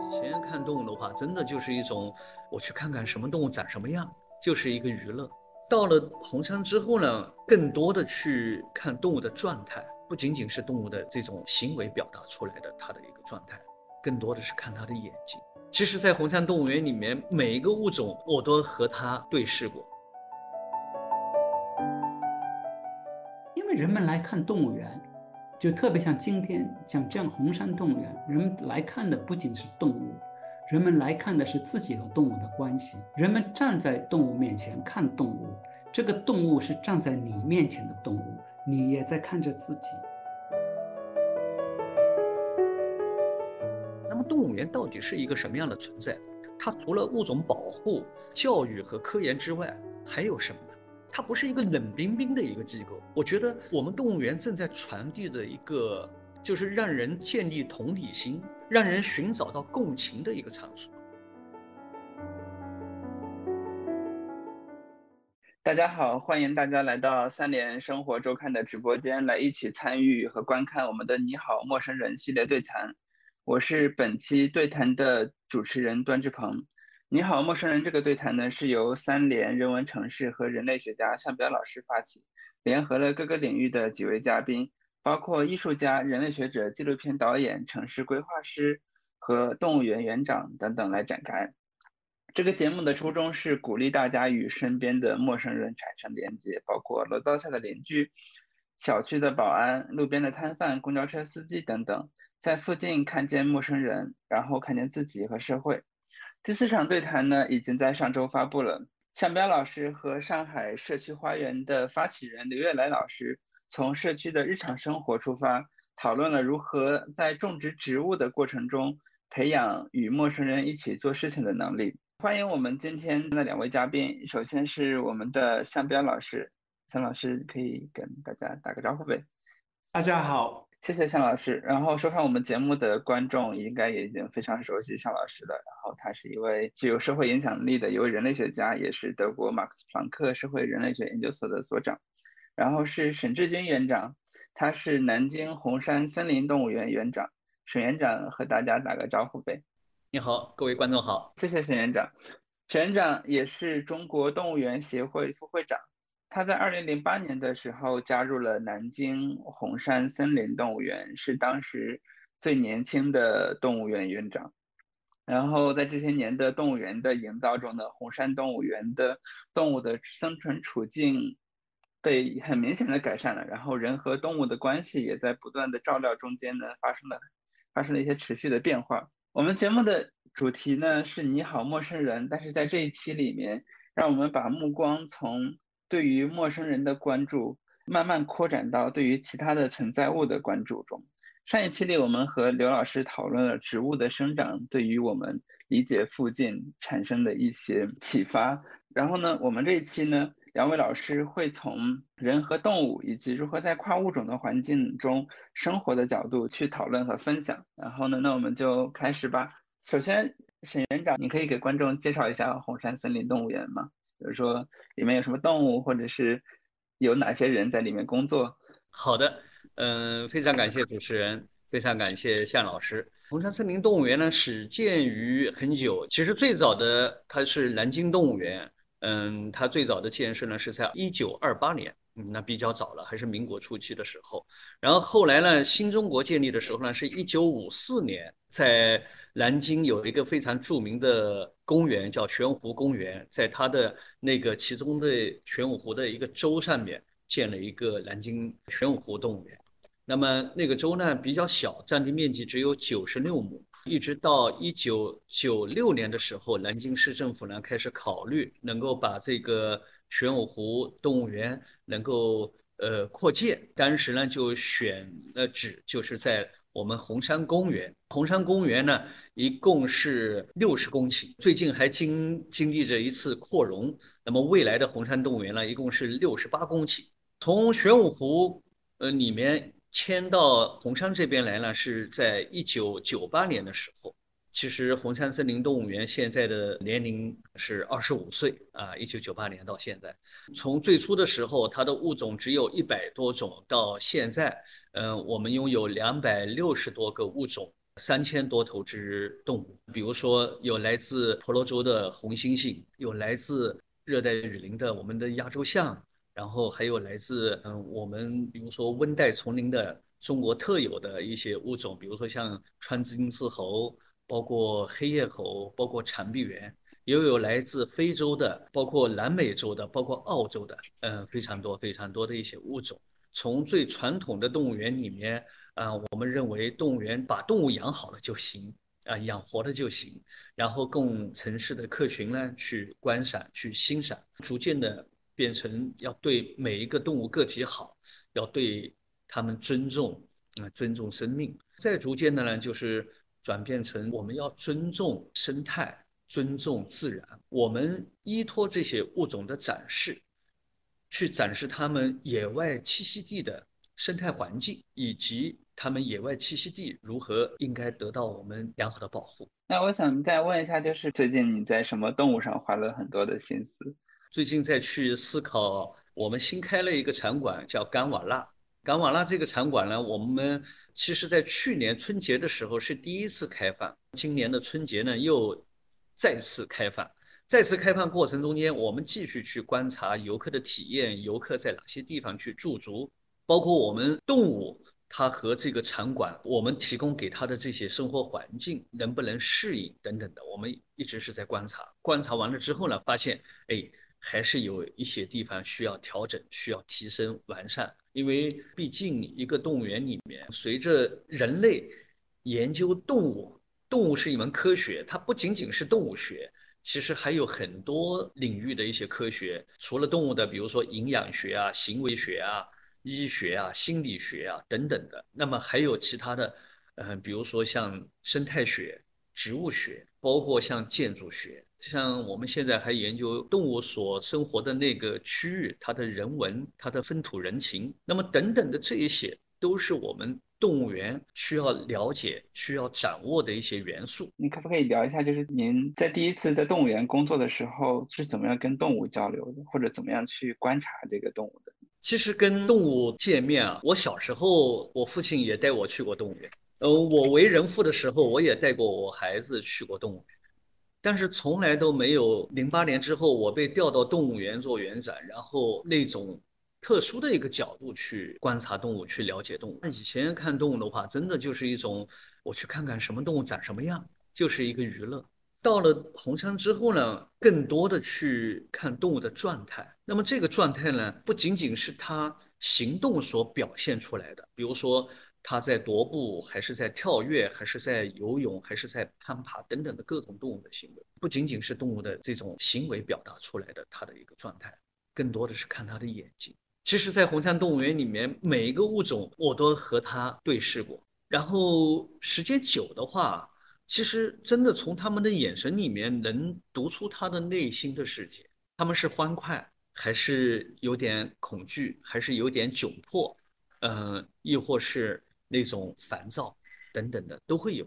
以前看动物的话，真的就是一种我去看看什么动物长什么样，就是一个娱乐。到了红山之后呢，更多的去看动物的状态，不仅仅是动物的这种行为表达出来的它的一个状态，更多的是看它的眼睛。其实，在红山动物园里面，每一个物种我都和它对视过。因为人们来看动物园。就特别像今天像这样红山动物园，人们来看的不仅是动物，人们来看的是自己和动物的关系。人们站在动物面前看动物，这个动物是站在你面前的动物，你也在看着自己。那么，动物园到底是一个什么样的存在？它除了物种保护、教育和科研之外，还有什么？它不是一个冷冰冰的一个机构，我觉得我们动物园正在传递着一个，就是让人建立同理心、让人寻找到共情的一个场所。大家好，欢迎大家来到三联生活周刊的直播间，来一起参与和观看我们的“你好，陌生人”系列对谈。我是本期对谈的主持人端志鹏。你好，陌生人。这个对谈呢，是由三联人文城市和人类学家向彪老师发起，联合了各个领域的几位嘉宾，包括艺术家、人类学者、纪录片导演、城市规划师和动物园园长等等来展开。这个节目的初衷是鼓励大家与身边的陌生人产生连接，包括楼道下的邻居、小区的保安、路边的摊贩、公交车司机等等，在附近看见陌生人，然后看见自己和社会。第四场对谈呢，已经在上周发布了。向彪老师和上海社区花园的发起人刘月来老师，从社区的日常生活出发，讨论了如何在种植植物的过程中培养与陌生人一起做事情的能力。欢迎我们今天的两位嘉宾，首先是我们的向彪老师，向老师可以跟大家打个招呼呗。大家好。谢谢向老师。然后收看我们节目的观众应该也已经非常熟悉向老师了。然后他是一位具有社会影响力的一位人类学家，也是德国马克思普朗克社会人类学研究所的所长。然后是沈志军园长，他是南京红山森林动物园园长。沈园长和大家打个招呼呗。你好，各位观众好。谢谢沈园长。沈园长也是中国动物园协会副会长。他在二零零八年的时候加入了南京红山森林动物园，是当时最年轻的动物园园长。然后在这些年的动物园的营造中呢，红山动物园的动物的生存处境被很明显的改善了。然后人和动物的关系也在不断的照料中间呢发生了发生了一些持续的变化。我们节目的主题呢是你好陌生人，但是在这一期里面，让我们把目光从对于陌生人的关注，慢慢扩展到对于其他的存在物的关注中。上一期里，我们和刘老师讨论了植物的生长对于我们理解附近产生的一些启发。然后呢，我们这一期呢，两位老师会从人和动物以及如何在跨物种的环境中生活的角度去讨论和分享。然后呢，那我们就开始吧。首先，沈园长，你可以给观众介绍一下红山森林动物园吗？比如说，里面有什么动物，或者是有哪些人在里面工作？好的，嗯，非常感谢主持人，非常感谢向老师。红山森林动物园呢，始建于很久，其实最早的它是南京动物园，嗯，它最早的建设呢是在一九二八年，嗯，那比较早了，还是民国初期的时候。然后后来呢，新中国建立的时候呢，是一九五四年，在南京有一个非常著名的。公园叫玄武湖公园，在它的那个其中的玄武湖的一个洲上面建了一个南京玄武湖动物园。那么那个洲呢比较小，占地面积只有九十六亩。一直到一九九六年的时候，南京市政府呢开始考虑能够把这个玄武湖动物园能够呃扩建。当时呢就选了址，就是在。我们红山公园，红山公园呢，一共是六十公顷，最近还经经历着一次扩容。那么未来的红山动物园呢，一共是六十八公顷。从玄武湖呃里面迁到红山这边来呢，是在一九九八年的时候。其实红山森林动物园现在的年龄是二十五岁啊，一九九八年到现在，从最初的时候它的物种只有一百多种，到现在，嗯，我们拥有两百六十多个物种，三千多头只动物，比如说有来自婆罗洲的红猩猩，有来自热带雨林的我们的亚洲象，然后还有来自嗯我们比如说温带丛林的中国特有的一些物种，比如说像川金丝猴，包括黑叶猴，包括长臂猿，也有来自非洲的，包括南美洲的，包括澳洲的，嗯，非常多非常多的一些物种。从最传统的动物园里面。啊，我们认为动物园把动物养好了就行，啊，养活了就行，然后供城市的客群呢去观赏、去欣赏，逐渐的变成要对每一个动物个体好，要对他们尊重，啊，尊重生命。再逐渐的呢，就是转变成我们要尊重生态、尊重自然，我们依托这些物种的展示，去展示他们野外栖息地的生态环境以及。他们野外栖息地如何应该得到我们良好的保护？那我想再问一下，就是最近你在什么动物上花了很多的心思？最近在去思考，我们新开了一个场馆，叫甘瓦纳。甘瓦拉这个场馆呢，我们其实在去年春节的时候是第一次开放，今年的春节呢又再次开放。再次开放过程中间，我们继续去观察游客的体验，游客在哪些地方去驻足，包括我们动物。它和这个场馆，我们提供给它的这些生活环境能不能适应等等的，我们一直是在观察。观察完了之后呢，发现，哎，还是有一些地方需要调整、需要提升、完善。因为毕竟一个动物园里面，随着人类研究动物，动物是一门科学，它不仅仅是动物学，其实还有很多领域的一些科学。除了动物的，比如说营养学啊、行为学啊。医学啊、心理学啊等等的，那么还有其他的，嗯，比如说像生态学、植物学，包括像建筑学，像我们现在还研究动物所生活的那个区域，它的人文、它的风土人情，那么等等的这一些，都是我们动物园需要了解、需要掌握的一些元素。你可不可以聊一下，就是您在第一次在动物园工作的时候是怎么样跟动物交流的，或者怎么样去观察这个动物的？其实跟动物见面啊，我小时候我父亲也带我去过动物园。呃，我为人父的时候，我也带过我孩子去过动物园，但是从来都没有零八年之后我被调到动物园做园长，然后那种特殊的一个角度去观察动物，去了解动物。那以前看动物的话，真的就是一种我去看看什么动物长什么样，就是一个娱乐。到了红山之后呢，更多的去看动物的状态。那么这个状态呢，不仅仅是它行动所表现出来的，比如说它在踱步，还是在跳跃，还是在游泳，还是在攀爬等等的各种动物的行为，不仅仅是动物的这种行为表达出来的它的一个状态，更多的是看它的眼睛。其实，在红山动物园里面，每一个物种我都和它对视过，然后时间久的话。其实，真的从他们的眼神里面能读出他的内心的世界。他们是欢快，还是有点恐惧，还是有点窘迫，嗯，亦或是那种烦躁等等的都会有。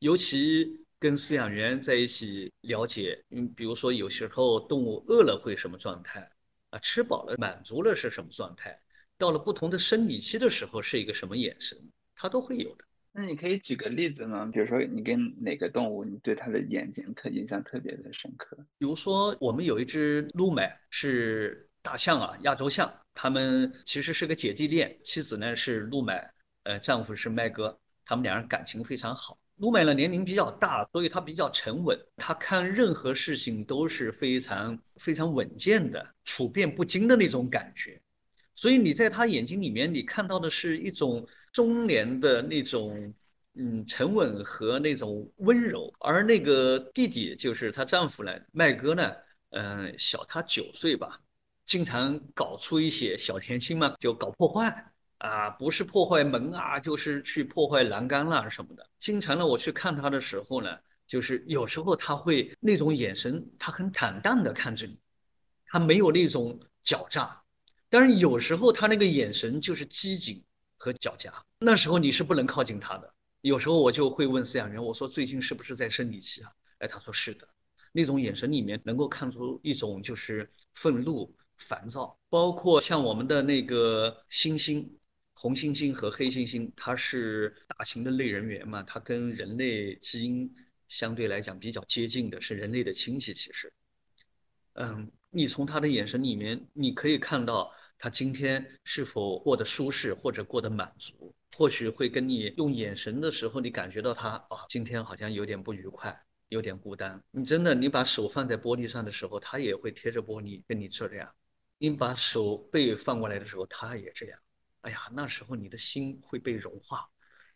尤其跟饲养员在一起了解，嗯，比如说有时候动物饿了会什么状态啊，吃饱了满足了是什么状态，到了不同的生理期的时候是一个什么眼神，它都会有的。那你可以举个例子吗？比如说你跟哪个动物，你对它的眼睛特印象特别的深刻？比如说我们有一只鹿麦是大象啊，亚洲象，它们其实是个姐弟恋，妻子呢是鹿麦，呃，丈夫是麦哥，他们两人感情非常好。卢美呢年龄比较大，所以她比较沉稳，她看任何事情都是非常非常稳健的，处变不惊的那种感觉。所以你在他眼睛里面，你看到的是一种中年的那种，嗯，沉稳和那种温柔。而那个弟弟就是她丈夫呢，麦哥呢，嗯，小他九岁吧，经常搞出一些小年轻嘛，就搞破坏啊，不是破坏门啊，就是去破坏栏杆啦什么的。经常呢，我去看他的时候呢，就是有时候他会那种眼神，他很坦荡的看着你，他没有那种狡诈。但是有时候他那个眼神就是机警和狡黠，那时候你是不能靠近他的。有时候我就会问饲养员，我说最近是不是在生理期啊？哎，他说是的。那种眼神里面能够看出一种就是愤怒、烦躁，包括像我们的那个猩猩，红猩猩和黑猩猩，它是大型的类人猿嘛，它跟人类基因相对来讲比较接近的，是人类的亲戚。其实，嗯，你从它的眼神里面，你可以看到它今天是否过得舒适或者过得满足。或许会跟你用眼神的时候，你感觉到它啊，今天好像有点不愉快，有点孤单。你真的，你把手放在玻璃上的时候，它也会贴着玻璃跟你这样。你把手背放过来的时候，它也这样。哎呀，那时候你的心会被融化。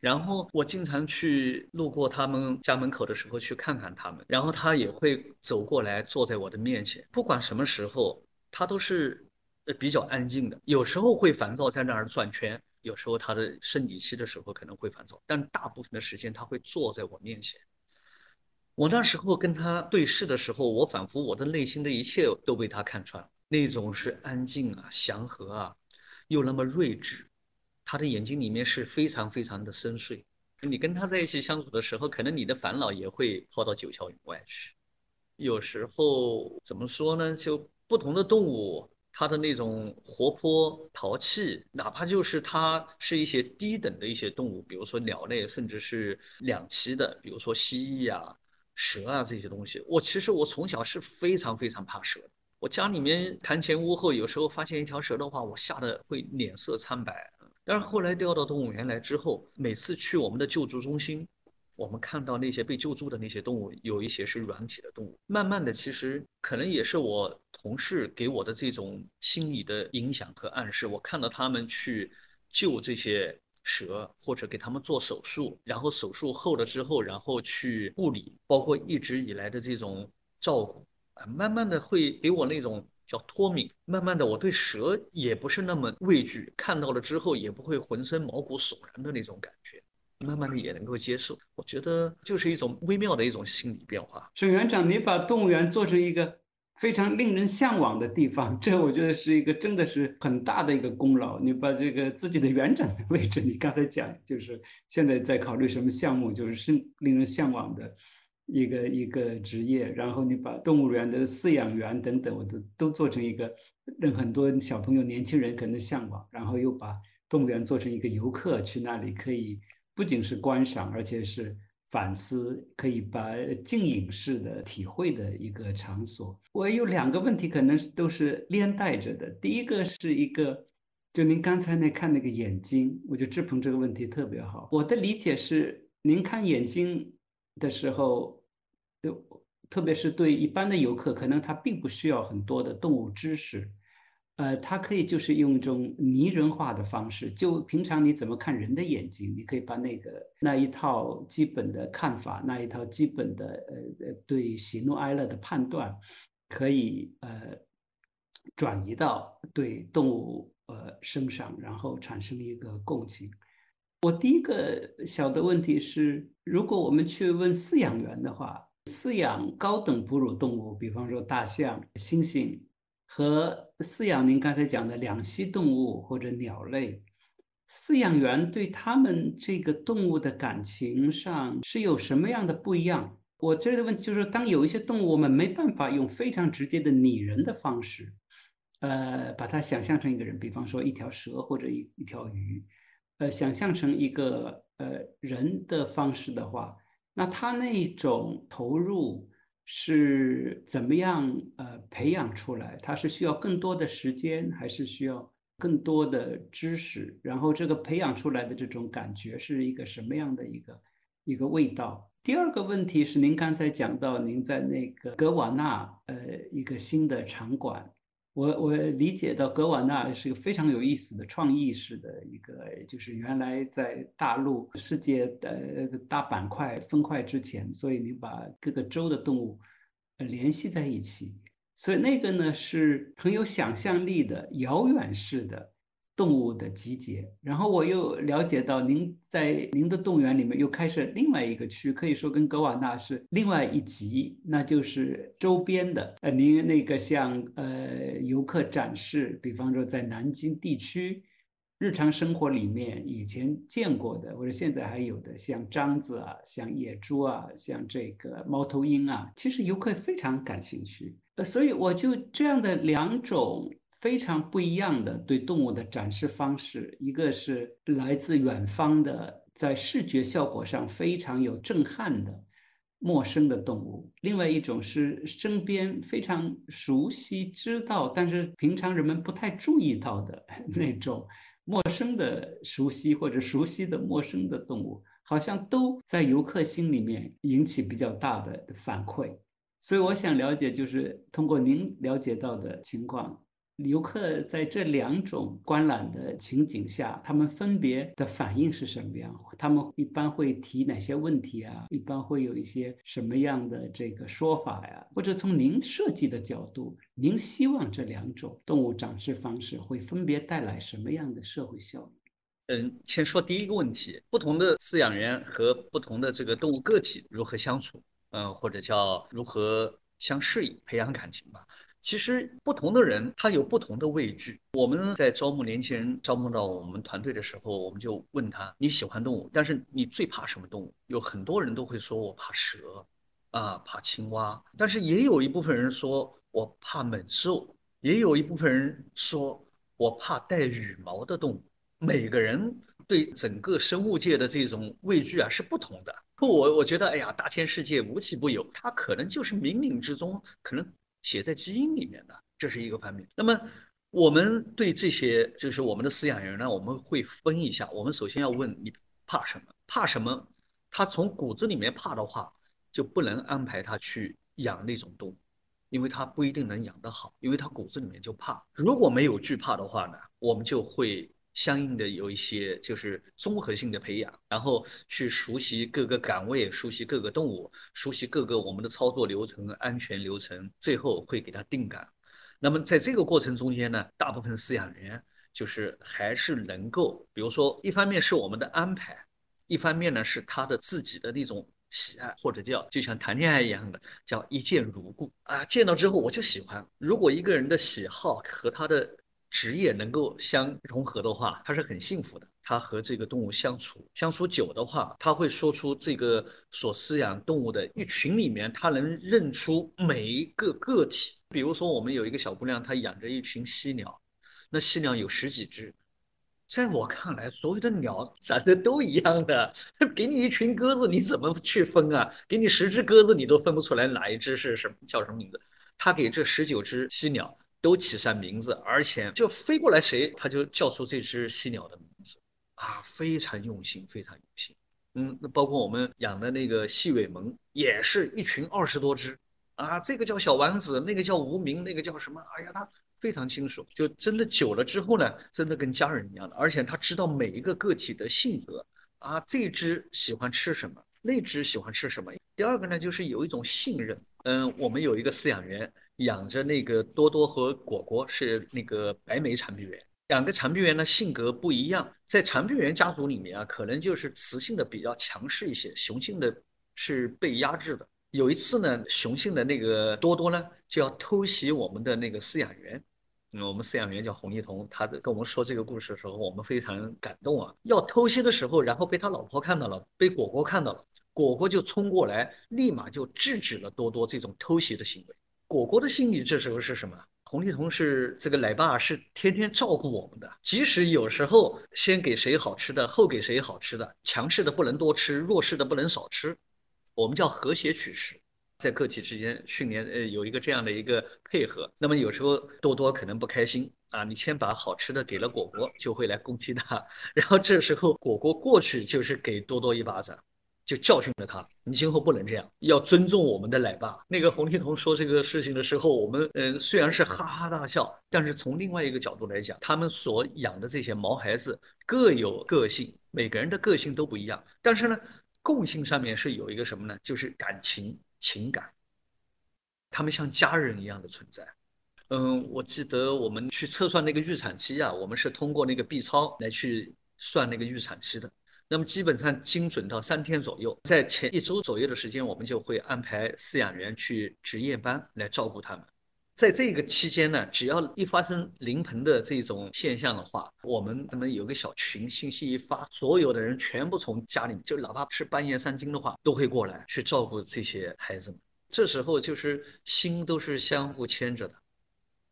然后我经常去路过他们家门口的时候去看看他们，然后他也会走过来坐在我的面前。不管什么时候，他都是呃比较安静的。有时候会烦躁，在那儿转圈；有时候他的生理期的时候可能会烦躁，但大部分的时间他会坐在我面前。我那时候跟他对视的时候，我仿佛我的内心的一切都被他看穿，那种是安静啊、祥和啊。又那么睿智，他的眼睛里面是非常非常的深邃。你跟他在一起相处的时候，可能你的烦恼也会抛到九霄云外去。有时候怎么说呢？就不同的动物，它的那种活泼淘气，哪怕就是它是一些低等的一些动物，比如说鸟类，甚至是两栖的，比如说蜥蜴啊、蛇啊这些东西。我其实我从小是非常非常怕蛇的。我家里面堂前屋后，有时候发现一条蛇的话，我吓得会脸色苍白。但是后来调到动物园来之后，每次去我们的救助中心，我们看到那些被救助的那些动物，有一些是软体的动物。慢慢的，其实可能也是我同事给我的这种心理的影响和暗示。我看到他们去救这些蛇，或者给他们做手术，然后手术后了之后，然后去护理，包括一直以来的这种照顾。慢慢的会给我那种叫脱敏，慢慢的我对蛇也不是那么畏惧，看到了之后也不会浑身毛骨悚然的那种感觉，慢慢的也能够接受。我觉得就是一种微妙的一种心理变化。沈园长，你把动物园做成一个非常令人向往的地方，这我觉得是一个真的是很大的一个功劳。你把这个自己的园长的位置，你刚才讲就是现在在考虑什么项目，就是是令人向往的。一个一个职业，然后你把动物园的饲养员等等，我都都做成一个让很多小朋友、年轻人可能向往，然后又把动物园做成一个游客去那里可以不仅是观赏，而且是反思，可以把静影式的体会的一个场所。我有两个问题，可能都是连带着的。第一个是一个，就您刚才那看那个眼睛，我觉得志鹏这个问题特别好。我的理解是，您看眼睛的时候。就特别是对一般的游客，可能他并不需要很多的动物知识，呃，他可以就是用一种拟人化的方式，就平常你怎么看人的眼睛，你可以把那个那一套基本的看法，那一套基本的呃呃对喜怒哀乐的判断，可以呃转移到对动物呃身上，然后产生一个共情。我第一个小的问题是，如果我们去问饲养员的话。饲养高等哺乳动物，比方说大象、猩猩，和饲养您刚才讲的两栖动物或者鸟类，饲养员对他们这个动物的感情上是有什么样的不一样？我这个问题就是，当有一些动物我们没办法用非常直接的拟人的方式，呃，把它想象成一个人，比方说一条蛇或者一一条鱼，呃，想象成一个呃人的方式的话。那他那种投入是怎么样？呃，培养出来，他是需要更多的时间，还是需要更多的知识？然后这个培养出来的这种感觉是一个什么样的一个一个味道？第二个问题是，您刚才讲到您在那个格瓦纳，呃，一个新的场馆。我我理解到格瓦纳是一个非常有意思的创意式的一个，就是原来在大陆世界的大板块分块之前，所以你把各个州的动物联系在一起，所以那个呢是很有想象力的遥远式的。动物的集结，然后我又了解到，您在您的动物园里面又开设另外一个区，可以说跟格瓦纳是另外一级，那就是周边的。呃，您那个像呃游客展示，比方说在南京地区日常生活里面以前见过的，或者现在还有的，像獐子啊，像野猪啊，像这个猫头鹰啊，其实游客非常感兴趣。呃，所以我就这样的两种。非常不一样的对动物的展示方式，一个是来自远方的，在视觉效果上非常有震撼的陌生的动物；另外一种是身边非常熟悉、知道，但是平常人们不太注意到的 那种陌生的熟悉或者熟悉的陌生的动物，好像都在游客心里面引起比较大的反馈。所以我想了解，就是通过您了解到的情况。游客在这两种观览的情景下，他们分别的反应是什么样？他们一般会提哪些问题啊？一般会有一些什么样的这个说法呀？或者从您设计的角度，您希望这两种动物展示方式会分别带来什么样的社会效益？嗯，先说第一个问题：不同的饲养员和不同的这个动物个体如何相处？嗯，或者叫如何相适应、培养感情吧。其实不同的人他有不同的畏惧。我们在招募年轻人、招募到我们团队的时候，我们就问他：你喜欢动物，但是你最怕什么动物？有很多人都会说我怕蛇，啊，怕青蛙。但是也有一部分人说我怕猛兽，也有一部分人说我怕带羽毛的动物。每个人对整个生物界的这种畏惧啊是不同的。我我觉得，哎呀，大千世界无奇不有，它可能就是冥冥之中可能。写在基因里面的，这是一个方面。那么，我们对这些就是我们的饲养员呢，我们会分一下。我们首先要问你怕什么？怕什么？他从骨子里面怕的话，就不能安排他去养那种动物，因为他不一定能养得好，因为他骨子里面就怕。如果没有惧怕的话呢，我们就会。相应的有一些就是综合性的培养，然后去熟悉各个岗位，熟悉各个动物，熟悉各个我们的操作流程、安全流程，最后会给他定岗。那么在这个过程中间呢，大部分饲养员就是还是能够，比如说一方面是我们的安排，一方面呢是他的自己的那种喜爱，或者叫就像谈恋爱一样的，叫一见如故啊，见到之后我就喜欢。如果一个人的喜好和他的职业能够相融合的话，他是很幸福的。他和这个动物相处相处久的话，他会说出这个所饲养动物的一群里面，他能认出每一个个体。比如说，我们有一个小姑娘，她养着一群犀鸟，那犀鸟有十几只。在我看来，所有的鸟长得都一样的。给你一群鸽子，你怎么去分啊？给你十只鸽子，你都分不出来哪一只是什么叫什么名字。他给这十九只犀鸟。都起上名字，而且就飞过来谁，他就叫出这只犀鸟的名字，啊，非常用心，非常用心。嗯，那包括我们养的那个细尾獴，也是一群二十多只，啊，这个叫小王子，那个叫无名，那个叫什么？哎呀，他非常清楚，就真的久了之后呢，真的跟家人一样的，而且他知道每一个个体的性格，啊，这只喜欢吃什么，那只喜欢吃什么。第二个呢，就是有一种信任。嗯，我们有一个饲养员。养着那个多多和果果是那个白眉长臂猿，两个长臂猿呢性格不一样，在长臂猿家族里面啊，可能就是雌性的比较强势一些，雄性的是被压制的。有一次呢，雄性的那个多多呢就要偷袭我们的那个饲养员，嗯，我们饲养员叫洪一彤，他跟我们说这个故事的时候，我们非常感动啊。要偷袭的时候，然后被他老婆看到了，被果果看到了，果果就冲过来，立马就制止了多多这种偷袭的行为。果果的心理这时候是什么？红丽彤是这个奶爸，是天天照顾我们的。即使有时候先给谁好吃的，后给谁好吃的，强势的不能多吃，弱势的不能少吃，我们叫和谐取食，在个体之间训练，呃，有一个这样的一个配合。那么有时候多多可能不开心啊，你先把好吃的给了果果，就会来攻击他，然后这时候果果过去就是给多多一巴掌。就教训了他，你今后不能这样，要尊重我们的奶爸。那个洪天同说这个事情的时候，我们嗯虽然是哈哈大笑，但是从另外一个角度来讲，他们所养的这些毛孩子各有个性，每个人的个性都不一样，但是呢，共性上面是有一个什么呢？就是感情情感，他们像家人一样的存在。嗯，我记得我们去测算那个预产期啊，我们是通过那个 B 超来去算那个预产期的。那么基本上精准到三天左右，在前一周左右的时间，我们就会安排饲养员去值夜班来照顾他们。在这个期间呢，只要一发生临盆的这种现象的话，我们他们有个小群，信息一发，所有的人全部从家里面，就哪怕是半夜三更的话，都会过来去照顾这些孩子们。这时候就是心都是相互牵着的。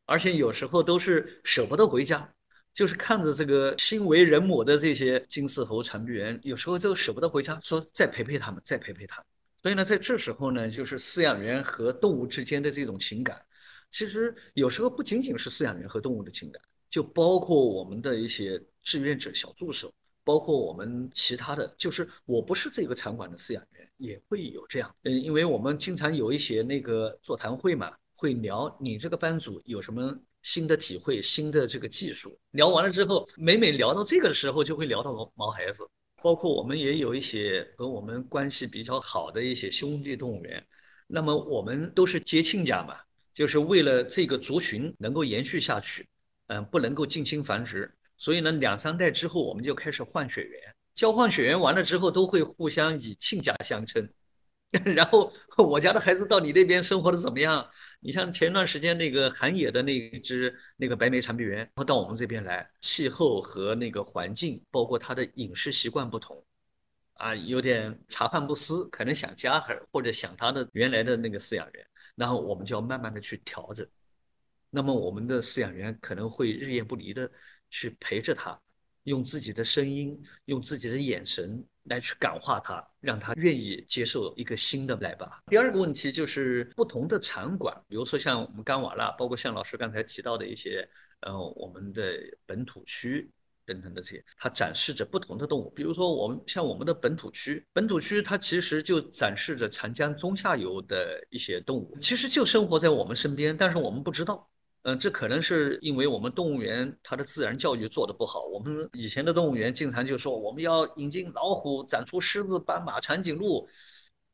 而且有时候都是舍不得回家，就是看着这个心为人母的这些金丝猴长臂猿，有时候就舍不得回家，说再陪陪他们，再陪陪他们。所以呢，在这时候呢，就是饲养员和动物之间的这种情感，其实有时候不仅仅是饲养员和动物的情感，就包括我们的一些志愿者、小助手，包括我们其他的，就是我不是这个场馆的饲养员，也会有这样。嗯，因为我们经常有一些那个座谈会嘛，会聊你这个班组有什么新的体会、新的这个技术。聊完了之后，每每聊到这个的时候，就会聊到毛毛孩子。包括我们也有一些和我们关系比较好的一些兄弟动物园，那么我们都是接亲家嘛，就是为了这个族群能够延续下去，嗯，不能够近亲繁殖，所以呢，两三代之后我们就开始换血缘，交换血缘完了之后都会互相以亲家相称。然后我家的孩子到你那边生活的怎么样？你像前段时间那个韩野的那一只那个白眉长臂猿，然后到我们这边来，气候和那个环境，包括它的饮食习惯不同，啊，有点茶饭不思，可能想家或者想他的原来的那个饲养员，然后我们就要慢慢的去调整。那么我们的饲养员可能会日夜不离的去陪着他。用自己的声音，用自己的眼神来去感化他，让他愿意接受一个新的来吧。第二个问题就是不同的场馆，比如说像我们甘瓦拉，包括像老师刚才提到的一些，呃，我们的本土区等等的这些，它展示着不同的动物。比如说我们像我们的本土区，本土区它其实就展示着长江中下游的一些动物，其实就生活在我们身边，但是我们不知道。嗯，这可能是因为我们动物园它的自然教育做得不好。我们以前的动物园经常就说我们要引进老虎，展出狮子、斑马、长颈鹿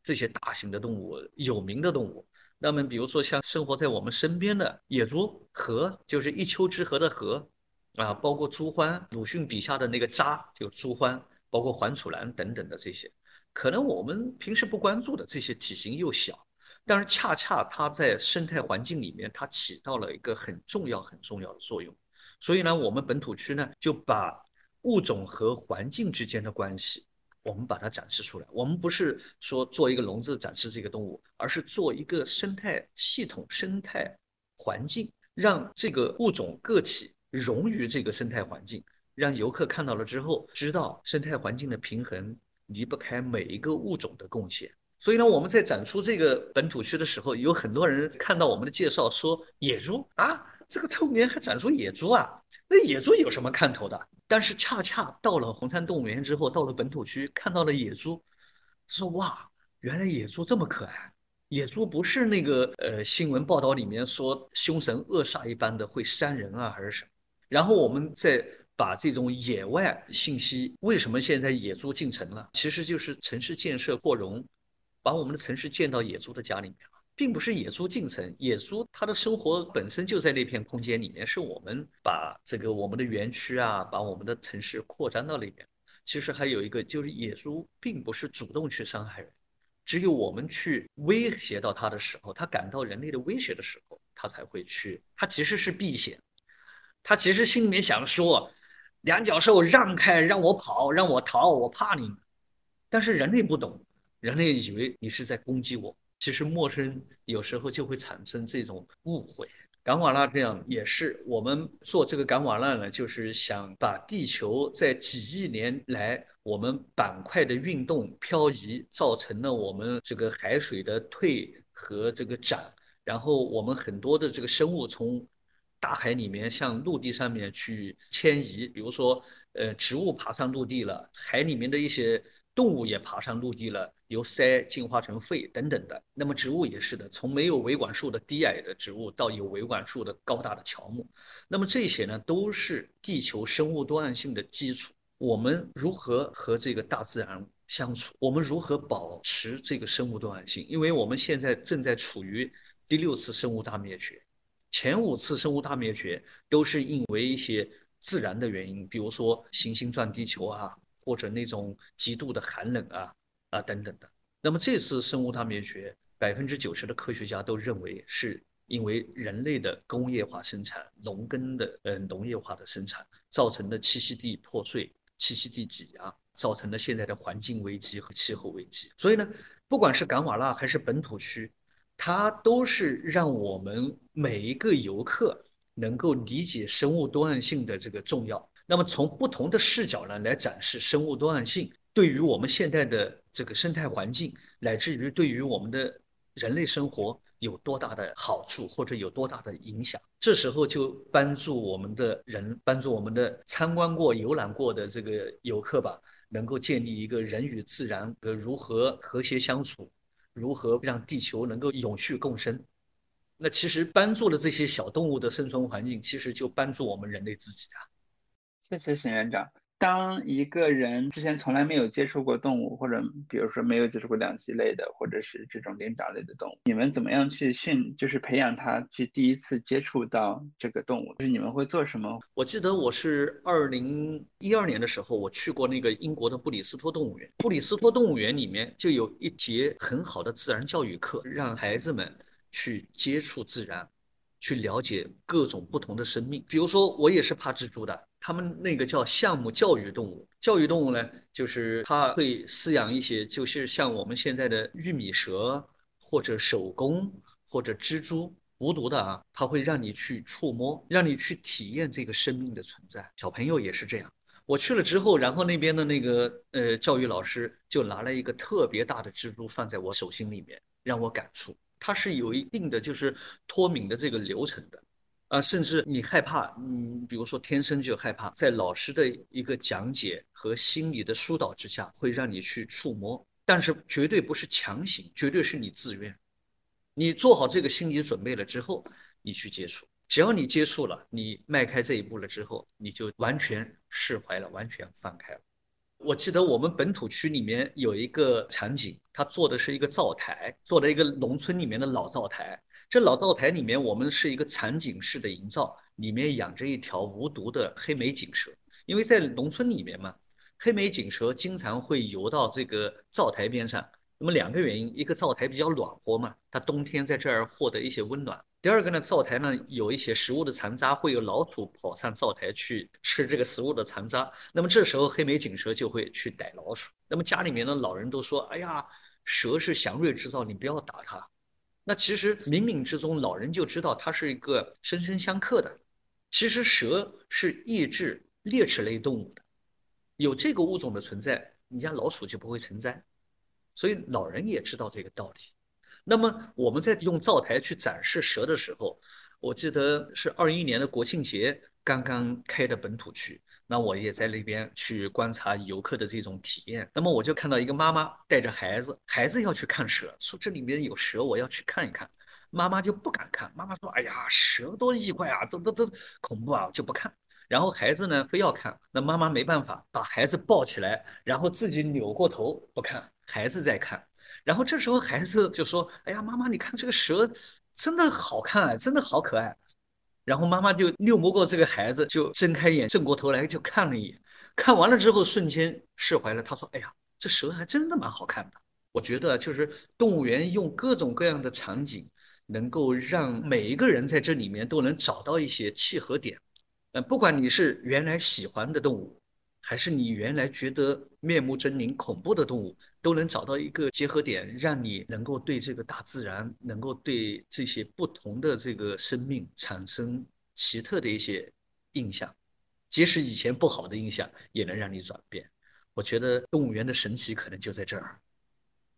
这些大型的动物、有名的动物。那么，比如说像生活在我们身边的野猪、河，就是一丘之貉的河啊，包括朱欢，鲁迅笔下的那个渣，就朱欢，包括黄楚蓝等等的这些，可能我们平时不关注的这些体型又小。但是恰恰它在生态环境里面，它起到了一个很重要、很重要的作用。所以呢，我们本土区呢就把物种和环境之间的关系，我们把它展示出来。我们不是说做一个笼子展示这个动物，而是做一个生态系统、生态环境，让这个物种个体融于这个生态环境，让游客看到了之后，知道生态环境的平衡离不开每一个物种的贡献。所以呢，我们在展出这个本土区的时候，有很多人看到我们的介绍说野猪啊，这个动物园还展出野猪啊？那野猪有什么看头的？但是恰恰到了红山动物园之后，到了本土区看到了野猪，说哇，原来野猪这么可爱！野猪不是那个呃新闻报道里面说凶神恶煞一般的会伤人啊，还是什么？然后我们再把这种野外信息，为什么现在野猪进城了？其实就是城市建设扩容。把我们的城市建到野猪的家里面了，并不是野猪进城，野猪它的生活本身就在那片空间里面，是我们把这个我们的园区啊，把我们的城市扩张到里面。其实还有一个就是野猪并不是主动去伤害人，只有我们去威胁到它的时候，它感到人类的威胁的时候，它才会去。它其实是避险，它其实心里面想说，两脚兽让开，让我跑，让我逃，我怕你。但是人类不懂。人类以为你是在攻击我，其实陌生有时候就会产生这种误会。冈瓦纳这样也是，我们做这个冈瓦纳呢，就是想把地球在几亿年来我们板块的运动漂移造成了我们这个海水的退和这个涨，然后我们很多的这个生物从大海里面向陆地上面去迁移，比如说呃植物爬上陆地了，海里面的一些。动物也爬上陆地了，由鳃进化成肺等等的。那么植物也是的，从没有维管束的低矮的植物到有维管束的高大的乔木。那么这些呢，都是地球生物多样性的基础。我们如何和这个大自然相处？我们如何保持这个生物多样性？因为我们现在正在处于第六次生物大灭绝，前五次生物大灭绝都是因为一些自然的原因，比如说行星撞地球啊。或者那种极度的寒冷啊啊等等的，那么这次生物大灭绝，百分之九十的科学家都认为是因为人类的工业化生产、农耕的呃农业化的生产造成的栖息地破碎、栖息地挤压，造成了现在的环境危机和气候危机。所以呢，不管是冈瓦纳还是本土区，它都是让我们每一个游客能够理解生物多样性的这个重要。那么从不同的视角呢来展示生物多样性对于我们现在的这个生态环境，乃至于对于我们的人类生活有多大的好处或者有多大的影响。这时候就帮助我们的人，帮助我们的参观过、游览过的这个游客吧，能够建立一个人与自然呃如何和谐相处，如何让地球能够永续共生。那其实帮助了这些小动物的生存环境，其实就帮助我们人类自己啊。谢谢沈院长。当一个人之前从来没有接触过动物，或者比如说没有接触过两栖类的，或者是这种灵长类的动物，你们怎么样去训，就是培养他去第一次接触到这个动物？就是你们会做什么？我记得我是二零一二年的时候，我去过那个英国的布里斯托动物园。布里斯托动物园里面就有一节很好的自然教育课，让孩子们去接触自然，去了解各种不同的生命。比如说，我也是怕蜘蛛的。他们那个叫项目教育动物，教育动物呢，就是它会饲养一些，就是像我们现在的玉米蛇或者手工或者蜘蛛，无毒的啊，它会让你去触摸，让你去体验这个生命的存在。小朋友也是这样。我去了之后，然后那边的那个呃教育老师就拿了一个特别大的蜘蛛放在我手心里面，让我感触，它是有一定的就是脱敏的这个流程的。啊，甚至你害怕，嗯，比如说天生就害怕，在老师的一个讲解和心理的疏导之下，会让你去触摸，但是绝对不是强行，绝对是你自愿。你做好这个心理准备了之后，你去接触，只要你接触了，你迈开这一步了之后，你就完全释怀了，完全放开了。我记得我们本土区里面有一个场景，他做的是一个灶台，做的一个农村里面的老灶台。这老灶台里面，我们是一个场景式的营造，里面养着一条无毒的黑眉锦蛇。因为在农村里面嘛，黑眉锦蛇经常会游到这个灶台边上。那么两个原因，一个灶台比较暖和嘛，它冬天在这儿获得一些温暖。第二个呢，灶台呢有一些食物的残渣，会有老鼠跑上灶台去吃这个食物的残渣。那么这时候黑眉锦蛇就会去逮老鼠。那么家里面的老人都说：“哎呀，蛇是祥瑞之兆，你不要打它。”那其实冥冥之中，老人就知道它是一个生生相克的。其实蛇是抑制猎齿类动物的，有这个物种的存在，你家老鼠就不会成灾。所以老人也知道这个道理。那么我们在用灶台去展示蛇的时候，我记得是二一年的国庆节刚刚开的本土区。那我也在那边去观察游客的这种体验。那么我就看到一个妈妈带着孩子，孩子要去看蛇，说这里面有蛇，我要去看一看。妈妈就不敢看，妈妈说：“哎呀，蛇多异怪啊，都都都恐怖啊，就不看。”然后孩子呢非要看，那妈妈没办法，把孩子抱起来，然后自己扭过头不看，孩子在看。然后这时候孩子就说：“哎呀，妈妈，你看这个蛇真的好看啊，真的好可爱。”然后妈妈就拗不过这个孩子，就睁开眼，正过头来就看了一眼。看完了之后，瞬间释怀了。他说：“哎呀，这蛇还真的蛮好看的。”我觉得就是动物园用各种各样的场景，能够让每一个人在这里面都能找到一些契合点。呃，不管你是原来喜欢的动物。还是你原来觉得面目狰狞、恐怖的动物，都能找到一个结合点，让你能够对这个大自然，能够对这些不同的这个生命产生奇特的一些印象，即使以前不好的印象，也能让你转变。我觉得动物园的神奇可能就在这儿。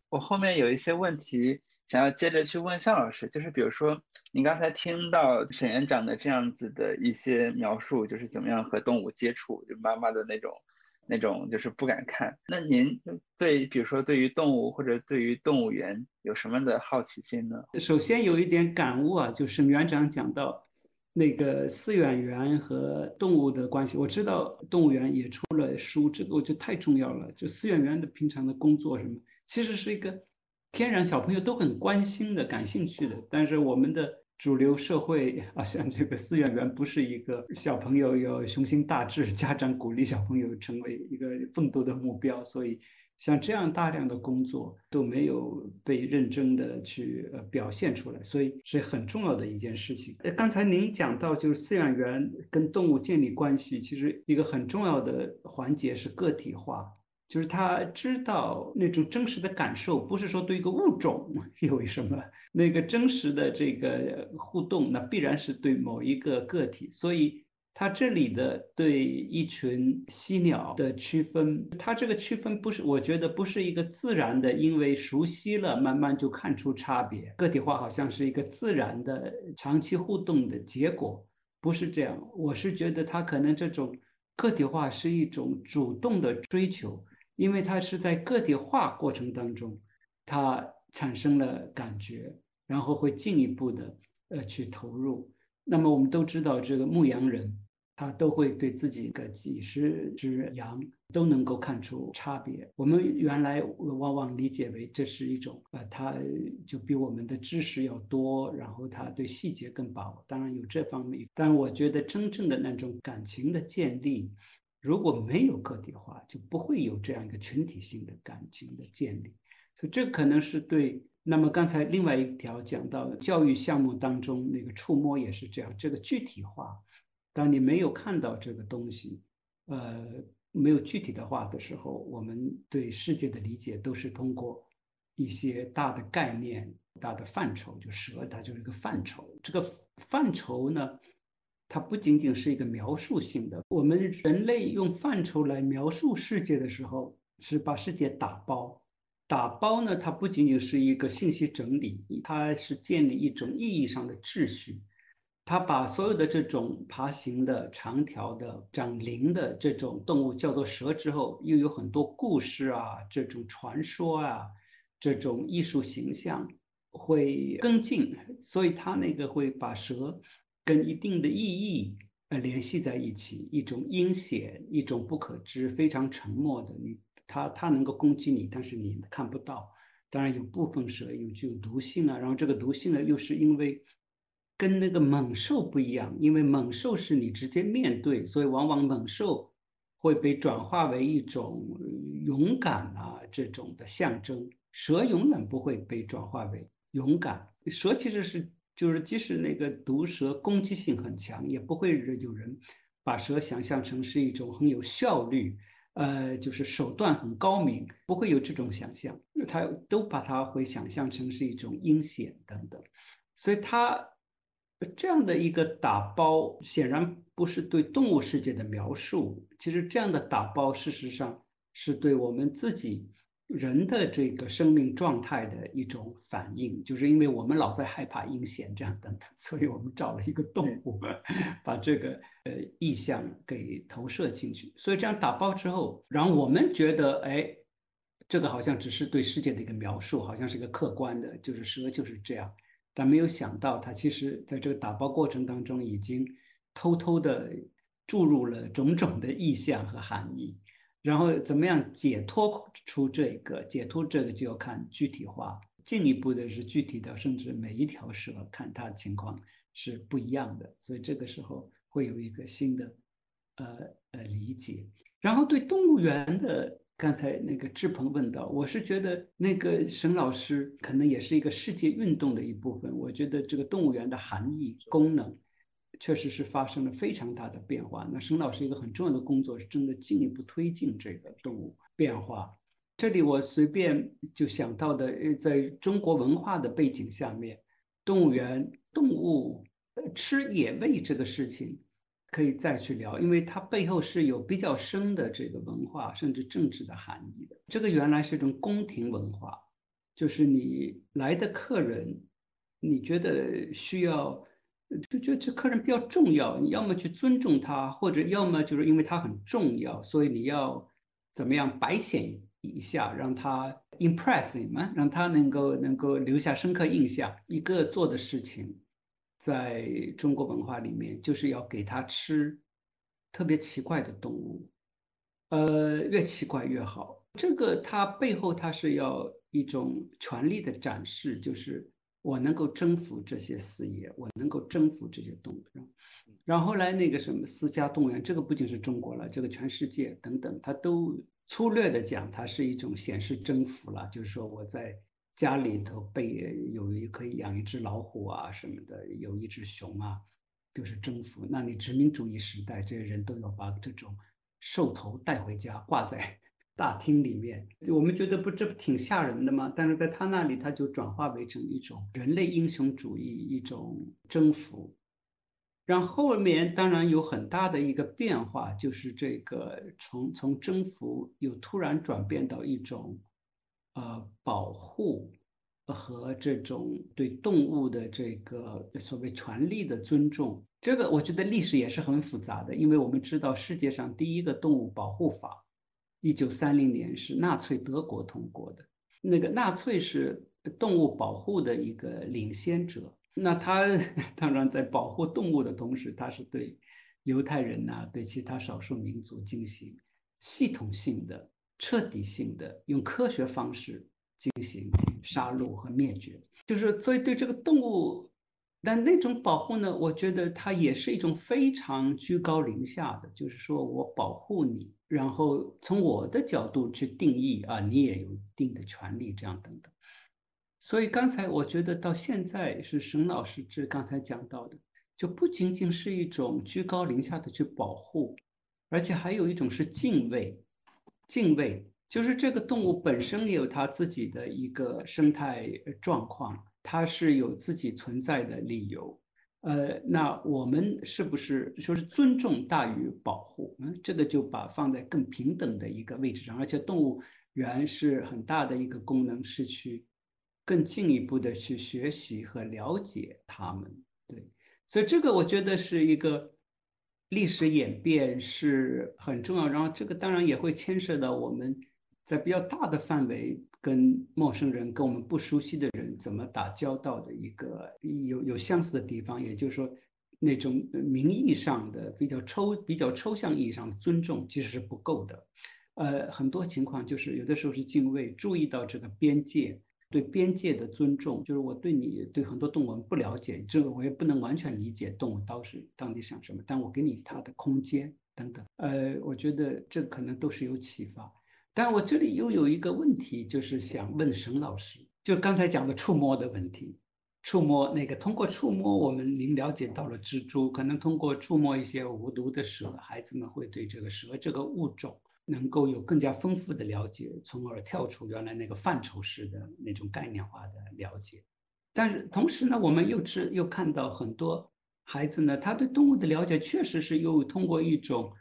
我后面有一些问题。想要接着去问向老师，就是比如说，你刚才听到沈园长的这样子的一些描述，就是怎么样和动物接触，就妈妈的那种、那种就是不敢看。那您对，比如说对于动物或者对于动物园有什么的好奇心呢？首先有一点感悟啊，就是园长讲到那个饲养员和动物的关系，我知道动物园也出了书，这个我觉得太重要了。就饲养员的平常的工作什么，其实是一个。天然小朋友都很关心的、感兴趣的，但是我们的主流社会好像这个饲养员不是一个小朋友有雄心大志，家长鼓励小朋友成为一个奋斗的目标，所以像这样大量的工作都没有被认真的去呃表现出来，所以是很重要的一件事情。呃，刚才您讲到就是饲养员跟动物建立关系，其实一个很重要的环节是个体化。就是他知道那种真实的感受，不是说对一个物种 有什么那个真实的这个互动，那必然是对某一个个体。所以，他这里的对一群犀鸟的区分，他这个区分不是，我觉得不是一个自然的，因为熟悉了慢慢就看出差别。个体化好像是一个自然的长期互动的结果，不是这样。我是觉得他可能这种个体化是一种主动的追求。因为它是在个体化过程当中，它产生了感觉，然后会进一步的呃去投入。那么我们都知道，这个牧羊人他都会对自己个几十只羊都能够看出差别。我们原来往往理解为这是一种呃，他就比我们的知识要多，然后他对细节更把握。当然有这方面，但我觉得真正的那种感情的建立。如果没有个体化，就不会有这样一个群体性的感情的建立。所以这可能是对。那么刚才另外一条讲到教育项目当中那个触摸也是这样，这个具体化，当你没有看到这个东西，呃，没有具体的话的时候，我们对世界的理解都是通过一些大的概念、大的范畴，就蛇它就是一个范畴。这个范畴呢？它不仅仅是一个描述性的。我们人类用范畴来描述世界的时候，是把世界打包。打包呢，它不仅仅是一个信息整理，它是建立一种意义上的秩序。它把所有的这种爬行的、长条的、长鳞的这种动物叫做蛇之后，又有很多故事啊，这种传说啊，这种艺术形象会跟进，所以它那个会把蛇。跟一定的意义呃联系在一起，一种阴险，一种不可知，非常沉默的你，它它能够攻击你，但是你看不到。当然有部分蛇有具有毒性啊，然后这个毒性呢，又是因为跟那个猛兽不一样，因为猛兽是你直接面对，所以往往猛兽会被转化为一种勇敢啊这种的象征，蛇永远不会被转化为勇敢，蛇其实是。就是即使那个毒蛇攻击性很强，也不会有人把蛇想象成是一种很有效率，呃，就是手段很高明，不会有这种想象。他都把它会想象成是一种阴险等等，所以他这样的一个打包，显然不是对动物世界的描述。其实这样的打包，事实上是对我们自己。人的这个生命状态的一种反应，就是因为我们老在害怕阴险这样等等，所以我们找了一个动物，把这个呃意象给投射进去。所以这样打包之后，然后我们觉得，哎，这个好像只是对世界的一个描述，好像是一个客观的，就是蛇就是这样。但没有想到，它其实在这个打包过程当中，已经偷偷的注入了种种的意象和含义。然后怎么样解脱出这个？解脱这个就要看具体化，进一步的是具体的，甚至每一条蛇看它情况是不一样的，所以这个时候会有一个新的呃呃理解。然后对动物园的，刚才那个志鹏问到，我是觉得那个沈老师可能也是一个世界运动的一部分。我觉得这个动物园的含义功能。确实是发生了非常大的变化。那沈老师一个很重要的工作是真的进一步推进这个动物变化。这里我随便就想到的，在中国文化的背景下面，动物园动物吃野味这个事情可以再去聊，因为它背后是有比较深的这个文化甚至政治的含义的。这个原来是一种宫廷文化，就是你来的客人，你觉得需要。就觉得这客人比较重要，你要么去尊重他，或者要么就是因为他很重要，所以你要怎么样白显一下，让他 impress 你们，让他能够能够留下深刻印象。一个做的事情，在中国文化里面，就是要给他吃特别奇怪的动物，呃，越奇怪越好。这个它背后它是要一种权力的展示，就是。我能够征服这些事业，我能够征服这些动物。然后来那个什么私家动物园，这个不仅是中国了，这个全世界等等，它都粗略的讲，它是一种显示征服了。就是说我在家里头被有一可以养一只老虎啊什么的，有一只熊啊，就是征服。那你殖民主义时代，这些人都要把这种兽头带回家，挂在大厅里面，我们觉得不这不挺吓人的吗？但是在他那里，他就转化为成一种人类英雄主义，一种征服。然后后面当然有很大的一个变化，就是这个从从征服又突然转变到一种，呃，保护和这种对动物的这个所谓权利的尊重。这个我觉得历史也是很复杂的，因为我们知道世界上第一个动物保护法，一九三零年是纳粹德国通过的。那个纳粹是动物保护的一个领先者。那他 当然在保护动物的同时，他是对犹太人呐，对其他少数民族进行系统性的、彻底性的用科学方式进行杀戮和灭绝。就是所以对这个动物，但那种保护呢，我觉得它也是一种非常居高临下的，就是说我保护你，然后从我的角度去定义啊，你也有一定的权利，这样等等。所以刚才我觉得到现在是沈老师这刚才讲到的，就不仅仅是一种居高临下的去保护，而且还有一种是敬畏。敬畏就是这个动物本身也有它自己的一个生态状况，它是有自己存在的理由。呃，那我们是不是说是尊重大于保护？嗯，这个就把放在更平等的一个位置上，而且动物园是很大的一个功能是去。更进一步的去学习和了解他们，对，所以这个我觉得是一个历史演变是很重要。然后这个当然也会牵涉到我们在比较大的范围跟陌生人、跟我们不熟悉的人怎么打交道的一个有有相似的地方。也就是说，那种名义上的比较抽、比较抽象意义上的尊重其实是不够的。呃，很多情况就是有的时候是敬畏，注意到这个边界。对边界的尊重，就是我对你对很多动物不了解，这个我也不能完全理解动物到底到底想什么，但我给你它的空间等等，呃，我觉得这可能都是有启发。但我这里又有一个问题，就是想问沈老师，就刚才讲的触摸的问题，触摸那个通过触摸，我们您了解到了蜘蛛，可能通过触摸一些无毒的蛇，孩子们会对这个蛇这个物种。能够有更加丰富的了解，从而跳出原来那个范畴式的那种概念化的了解。但是同时呢，我们又知又看到很多孩子呢，他对动物的了解确实是又通过一种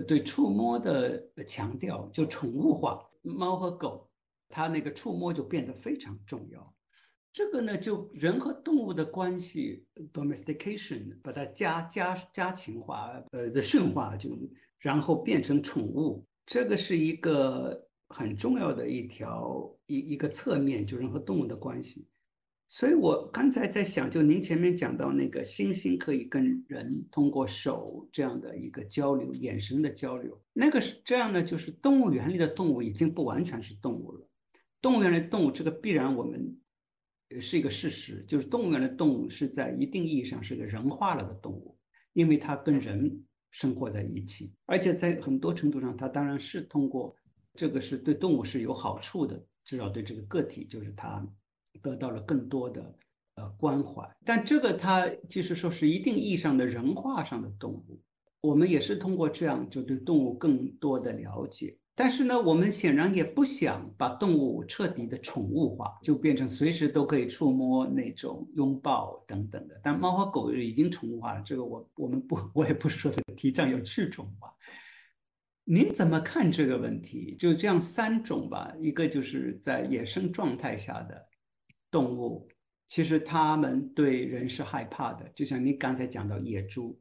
对触摸的强调，就宠物化，猫和狗，它那个触摸就变得非常重要。这个呢，就人和动物的关系 （domestication） 把它加加加情化，呃的驯化，就然后变成宠物。这个是一个很重要的一条一一个侧面，就人和动物的关系。所以我刚才在想，就您前面讲到那个猩猩可以跟人通过手这样的一个交流，眼神的交流，那个是这样的，就是动物园里的动物已经不完全是动物了。动物园的动物，这个必然我们是一个事实，就是动物园的动物是在一定意义上是个人化了的动物，因为它跟人。生活在一起，而且在很多程度上，它当然是通过这个是对动物是有好处的，至少对这个个体，就是它得到了更多的呃关怀。但这个它就是说是一定意义上的人化上的动物，我们也是通过这样就对动物更多的了解。但是呢，我们显然也不想把动物彻底的宠物化，就变成随时都可以触摸、那种拥抱等等的。但猫和狗已经宠物化了，这个我我们不，我也不说的提倡要去宠化。您怎么看这个问题？就这样三种吧，一个就是在野生状态下的动物，其实它们对人是害怕的，就像你刚才讲到野猪。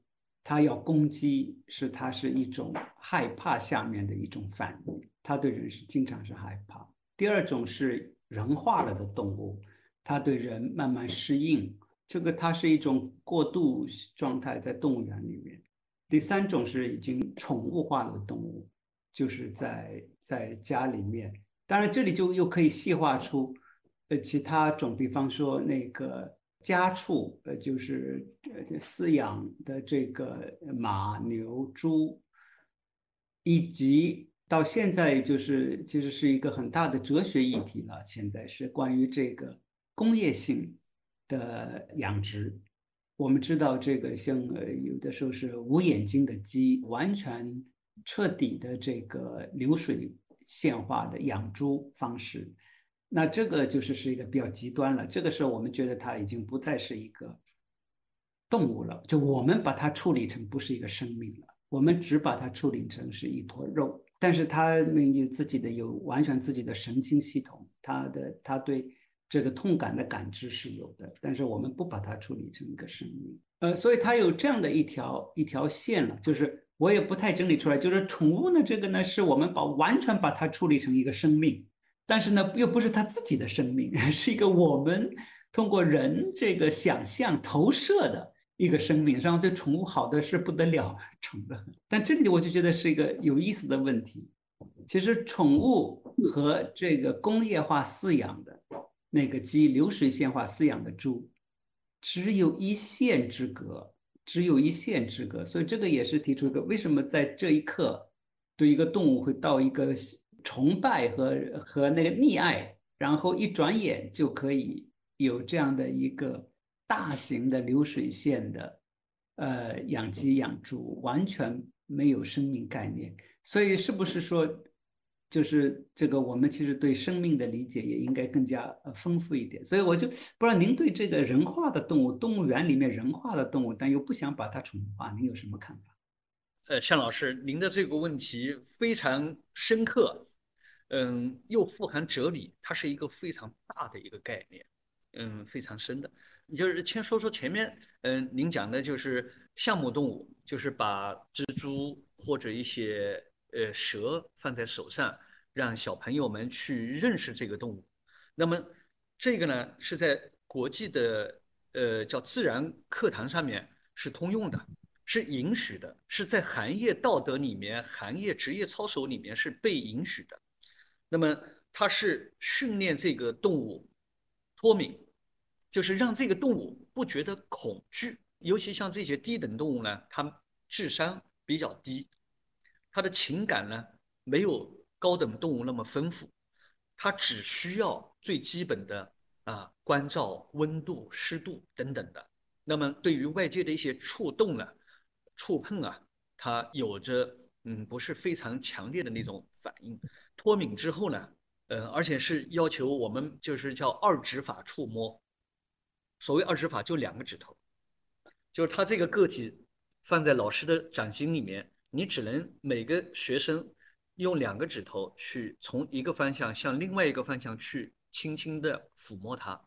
它要攻击，是它是一种害怕下面的一种反应，它对人是经常是害怕。第二种是人化了的动物，它对人慢慢适应，这个它是一种过渡状态在动物园里面。第三种是已经宠物化了的动物，就是在在家里面，当然这里就又可以细化出呃其他种，比方说那个。家畜，呃，就是呃饲养的这个马、牛、猪，以及到现在就是其实是一个很大的哲学议题了。现在是关于这个工业性的养殖。我们知道，这个像呃有的时候是无眼睛的鸡，完全彻底的这个流水线化的养猪方式，那这个就是是一个比较极端了。这个时候我们觉得它已经不再是一个动物了，就我们把它处理成不是一个生命了，我们只把它处理成是一坨肉。但是它们有自己的有完全自己的神经系统，它的它对这个痛感的感知是有的，但是我们不把它处理成一个生命。呃，所以它有这样的一条一条线了，就是我也不太整理出来，就是宠物呢，这个呢是我们把完全把它处理成一个生命，但是呢又不是它自己的生命，是一个我们通过人这个想象投射的一个生命，然后对宠物好的是不得了，宠的。但这里我就觉得是一个有意思的问题，其实宠物和这个工业化饲养的那个鸡，流水线化饲养的猪。只有一线之隔，只有一线之隔，所以这个也是提出一个为什么在这一刻，对一个动物会到一个崇拜和和那个溺爱，然后一转眼就可以有这样的一个大型的流水线的，呃，养鸡养猪，完全没有生命概念，所以是不是说？就是这个，我们其实对生命的理解也应该更加丰富一点。所以我就不知道您对这个人化的动物，动物园里面人化的动物，但又不想把它宠物化，您有什么看法？呃，向老师，您的这个问题非常深刻，嗯，又富含哲理，它是一个非常大的一个概念，嗯，非常深的。你就是先说说前面，嗯，您讲的就是项目动物，就是把蜘蛛或者一些呃蛇放在手上。让小朋友们去认识这个动物，那么这个呢是在国际的呃叫自然课堂上面是通用的，是允许的，是在行业道德里面、行业职业操守里面是被允许的。那么它是训练这个动物脱敏，就是让这个动物不觉得恐惧，尤其像这些低等动物呢，它智商比较低，它的情感呢没有。高等动物那么丰富，它只需要最基本的啊关照、温度、湿度等等的。那么对于外界的一些触动呢、触碰啊，它有着嗯不是非常强烈的那种反应。脱敏之后呢，呃，而且是要求我们就是叫二指法触摸。所谓二指法就两个指头，就是它这个个体放在老师的掌心里面，你只能每个学生。用两个指头去从一个方向向另外一个方向去轻轻的抚摸它，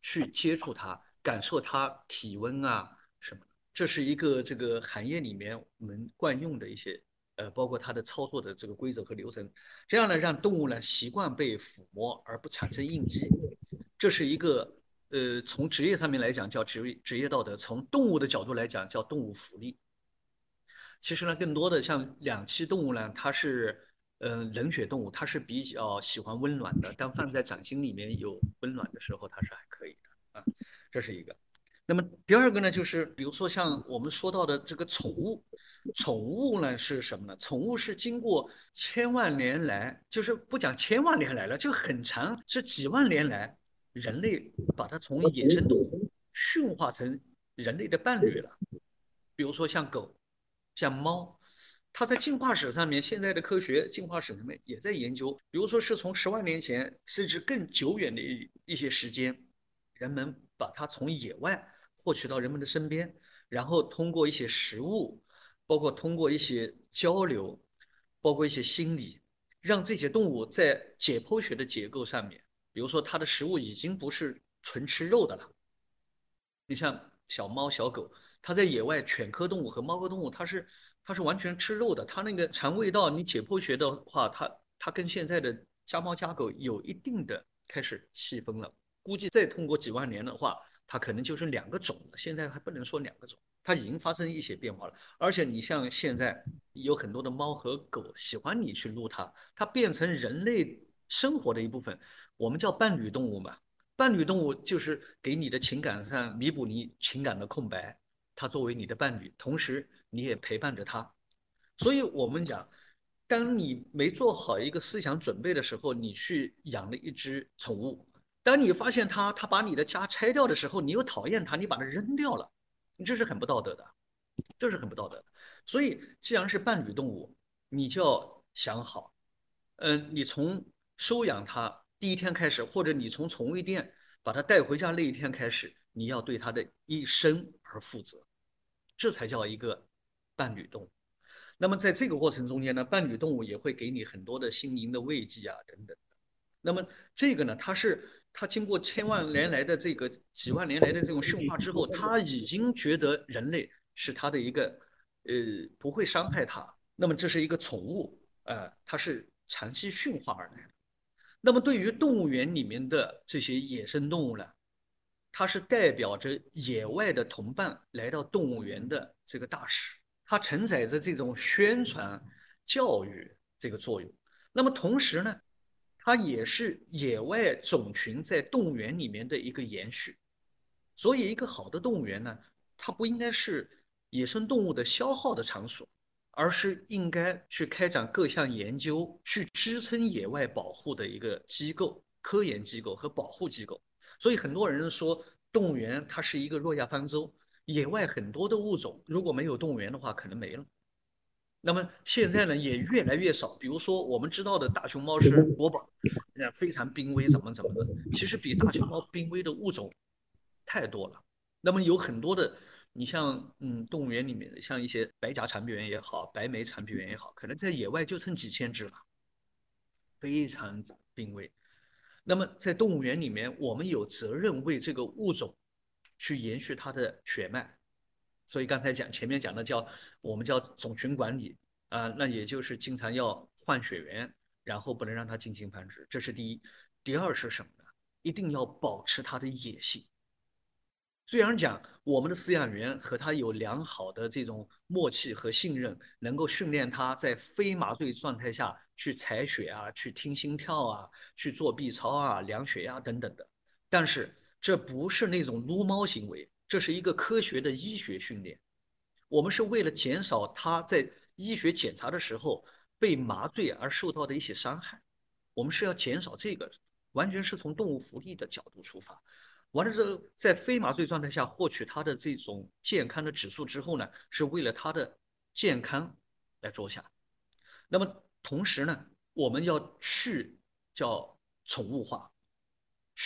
去接触它，感受它体温啊什么。这是一个这个行业里面我们惯用的一些呃，包括它的操作的这个规则和流程。这样呢，让动物呢习惯被抚摸而不产生应激。这是一个呃，从职业上面来讲叫职业职业道德，从动物的角度来讲叫动物福利。其实呢，更多的像两栖动物呢，它是。嗯，冷血动物它是比较喜欢温暖的，当放在掌心里面有温暖的时候，它是还可以的啊。这是一个。那么第二个呢，就是比如说像我们说到的这个宠物，宠物呢是什么呢？宠物是经过千万年来，就是不讲千万年来了，就很长，是几万年来，人类把它从野生动物驯化成人类的伴侣了。比如说像狗，像猫。它在进化史上面，现在的科学进化史上面也在研究，比如说是从十万年前甚至更久远的一一些时间，人们把它从野外获取到人们的身边，然后通过一些食物，包括通过一些交流，包括一些心理，让这些动物在解剖学的结构上面，比如说它的食物已经不是纯吃肉的了，你像小猫小狗。它在野外，犬科动物和猫科动物，它是它是完全吃肉的。它那个肠胃道，你解剖学的话，它它跟现在的家猫家狗有一定的开始细分了。估计再通过几万年的话，它可能就是两个种了。现在还不能说两个种，它已经发生一些变化了。而且你像现在有很多的猫和狗喜欢你去撸它，它变成人类生活的一部分。我们叫伴侣动物嘛，伴侣动物就是给你的情感上弥补你情感的空白。它作为你的伴侣，同时你也陪伴着它，所以我们讲，当你没做好一个思想准备的时候，你去养了一只宠物，当你发现它，它把你的家拆掉的时候，你又讨厌它，你把它扔掉了，你这是很不道德的，这是很不道德的。所以，既然是伴侣动物，你就要想好，嗯，你从收养它第一天开始，或者你从宠物店把它带回家那一天开始，你要对它的一生而负责，这才叫一个伴侣动物。那么在这个过程中间呢，伴侣动物也会给你很多的心灵的慰藉啊，等等。那么这个呢，它是它经过千万年来的这个几万年来的这种驯化之后，它已经觉得人类是它的一个呃不会伤害它。那么这是一个宠物，呃，它是长期驯化而来的。那么对于动物园里面的这些野生动物呢，它是代表着野外的同伴来到动物园的这个大使，它承载着这种宣传教育这个作用。那么同时呢？它也是野外种群在动物园里面的一个延续，所以一个好的动物园呢，它不应该是野生动物的消耗的场所，而是应该去开展各项研究，去支撑野外保护的一个机构、科研机构和保护机构。所以很多人说，动物园它是一个诺亚方舟，野外很多的物种如果没有动物园的话，可能没了。那么现在呢，也越来越少。比如说，我们知道的大熊猫是国宝，呃，非常濒危，怎么怎么的。其实比大熊猫濒危的物种太多了。那么有很多的，你像嗯，动物园里面的，像一些白颊长臂猿也好，白眉长臂猿也好，可能在野外就剩几千只了，非常濒危。那么在动物园里面，我们有责任为这个物种去延续它的血脉。所以刚才讲前面讲的叫我们叫种群管理啊，那也就是经常要换血源，然后不能让它进行繁殖，这是第一。第二是什么呢？一定要保持它的野性。虽然讲我们的饲养员和它有良好的这种默契和信任，能够训练它在非麻醉状态下去采血啊，去听心跳啊，去做 B 超啊，量血压等等的，但是这不是那种撸猫行为。这是一个科学的医学训练，我们是为了减少他在医学检查的时候被麻醉而受到的一些伤害，我们是要减少这个，完全是从动物福利的角度出发。完了之后，在非麻醉状态下获取它的这种健康的指数之后呢，是为了它的健康来着想。那么同时呢，我们要去叫宠物化。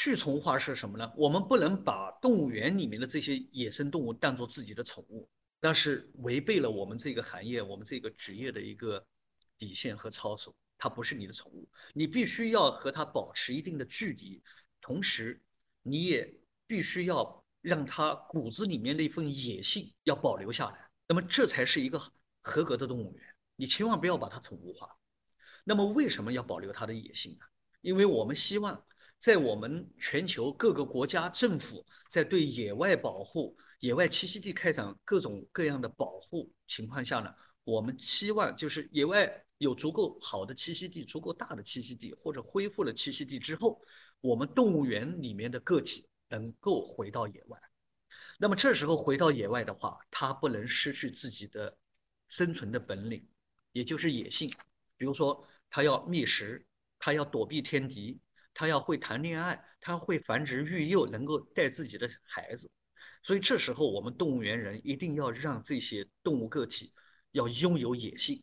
去宠化是什么呢？我们不能把动物园里面的这些野生动物当做自己的宠物，那是违背了我们这个行业、我们这个职业的一个底线和操守。它不是你的宠物，你必须要和它保持一定的距离，同时你也必须要让它骨子里面那份野性要保留下来。那么这才是一个合格的动物园。你千万不要把它宠物化。那么为什么要保留它的野性呢？因为我们希望。在我们全球各个国家政府在对野外保护、野外栖息地开展各种各样的保护情况下呢，我们期望就是野外有足够好的栖息地、足够大的栖息地，或者恢复了栖息地之后，我们动物园里面的个体能够回到野外。那么这时候回到野外的话，它不能失去自己的生存的本领，也就是野性。比如说，它要觅食，它要躲避天敌。他要会谈恋爱，他会繁殖育幼，能够带自己的孩子，所以这时候我们动物园人一定要让这些动物个体要拥有野性。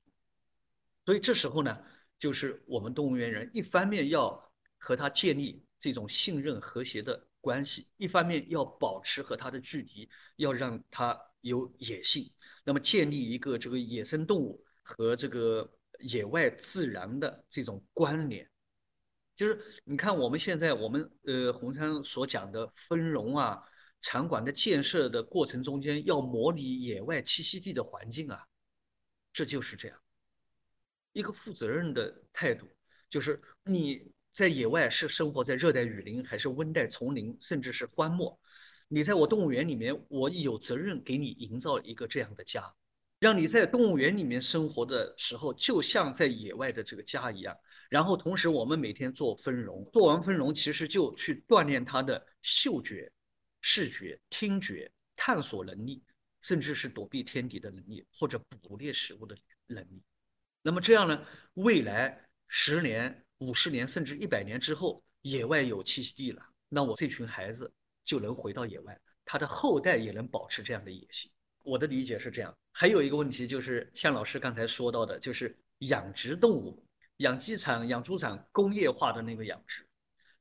所以这时候呢，就是我们动物园人一方面要和他建立这种信任和谐的关系，一方面要保持和他的距离，要让他有野性，那么建立一个这个野生动物和这个野外自然的这种关联。就是你看，我们现在我们呃红山所讲的分容啊，场馆的建设的过程中间要模拟野外栖息地的环境啊，这就是这样一个负责任的态度。就是你在野外是生活在热带雨林，还是温带丛林，甚至是荒漠，你在我动物园里面，我有责任给你营造一个这样的家。让你在动物园里面生活的时候，就像在野外的这个家一样。然后同时，我们每天做分容，做完分容，其实就去锻炼它的嗅觉、视觉、听觉、探索能力，甚至是躲避天敌的能力，或者捕猎食物的能力。那么这样呢，未来十年、五十年，甚至一百年之后，野外有栖息地了，那我这群孩子就能回到野外，他的后代也能保持这样的野性。我的理解是这样，还有一个问题就是像老师刚才说到的，就是养殖动物养鸡场、养猪场工业化的那个养殖，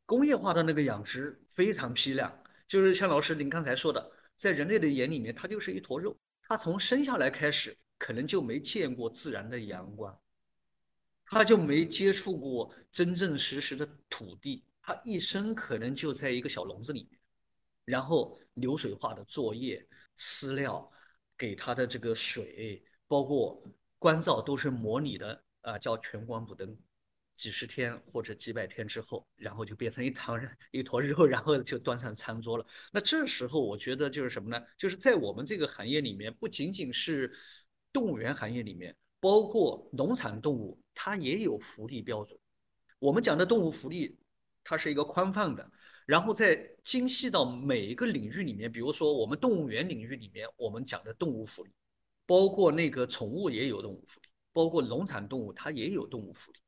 工业化的那个养殖非常批量，就是像老师您刚才说的，在人类的眼里面，它就是一坨肉，它从生下来开始可能就没见过自然的阳光，他就没接触过真正实实的土地，他一生可能就在一个小笼子里面，然后流水化的作业、饲料。给它的这个水，包括关照，都是模拟的啊，叫全光补灯，几十天或者几百天之后，然后就变成一汤一坨肉，然后就端上餐桌了。那这时候我觉得就是什么呢？就是在我们这个行业里面，不仅仅是动物园行业里面，包括农产动物，它也有福利标准。我们讲的动物福利，它是一个宽泛的。然后再精细到每一个领域里面，比如说我们动物园领域里面，我们讲的动物福利，包括那个宠物也有动物福利，包括农产动物它也有动物福利。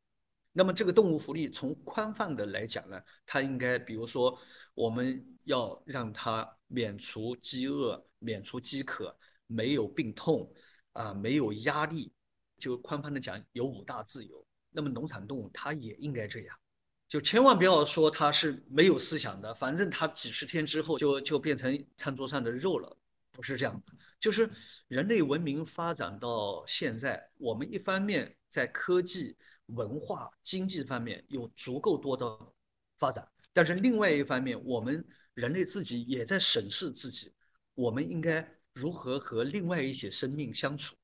那么这个动物福利从宽泛的来讲呢，它应该比如说我们要让它免除饥饿、免除饥渴、没有病痛啊、没有压力，就宽泛的讲有五大自由。那么农产动物它也应该这样。就千万不要说它是没有思想的，反正它几十天之后就就变成餐桌上的肉了，不是这样的。就是人类文明发展到现在，我们一方面在科技、文化、经济方面有足够多的发展，但是另外一方面，我们人类自己也在审视自己，我们应该如何和另外一些生命相处，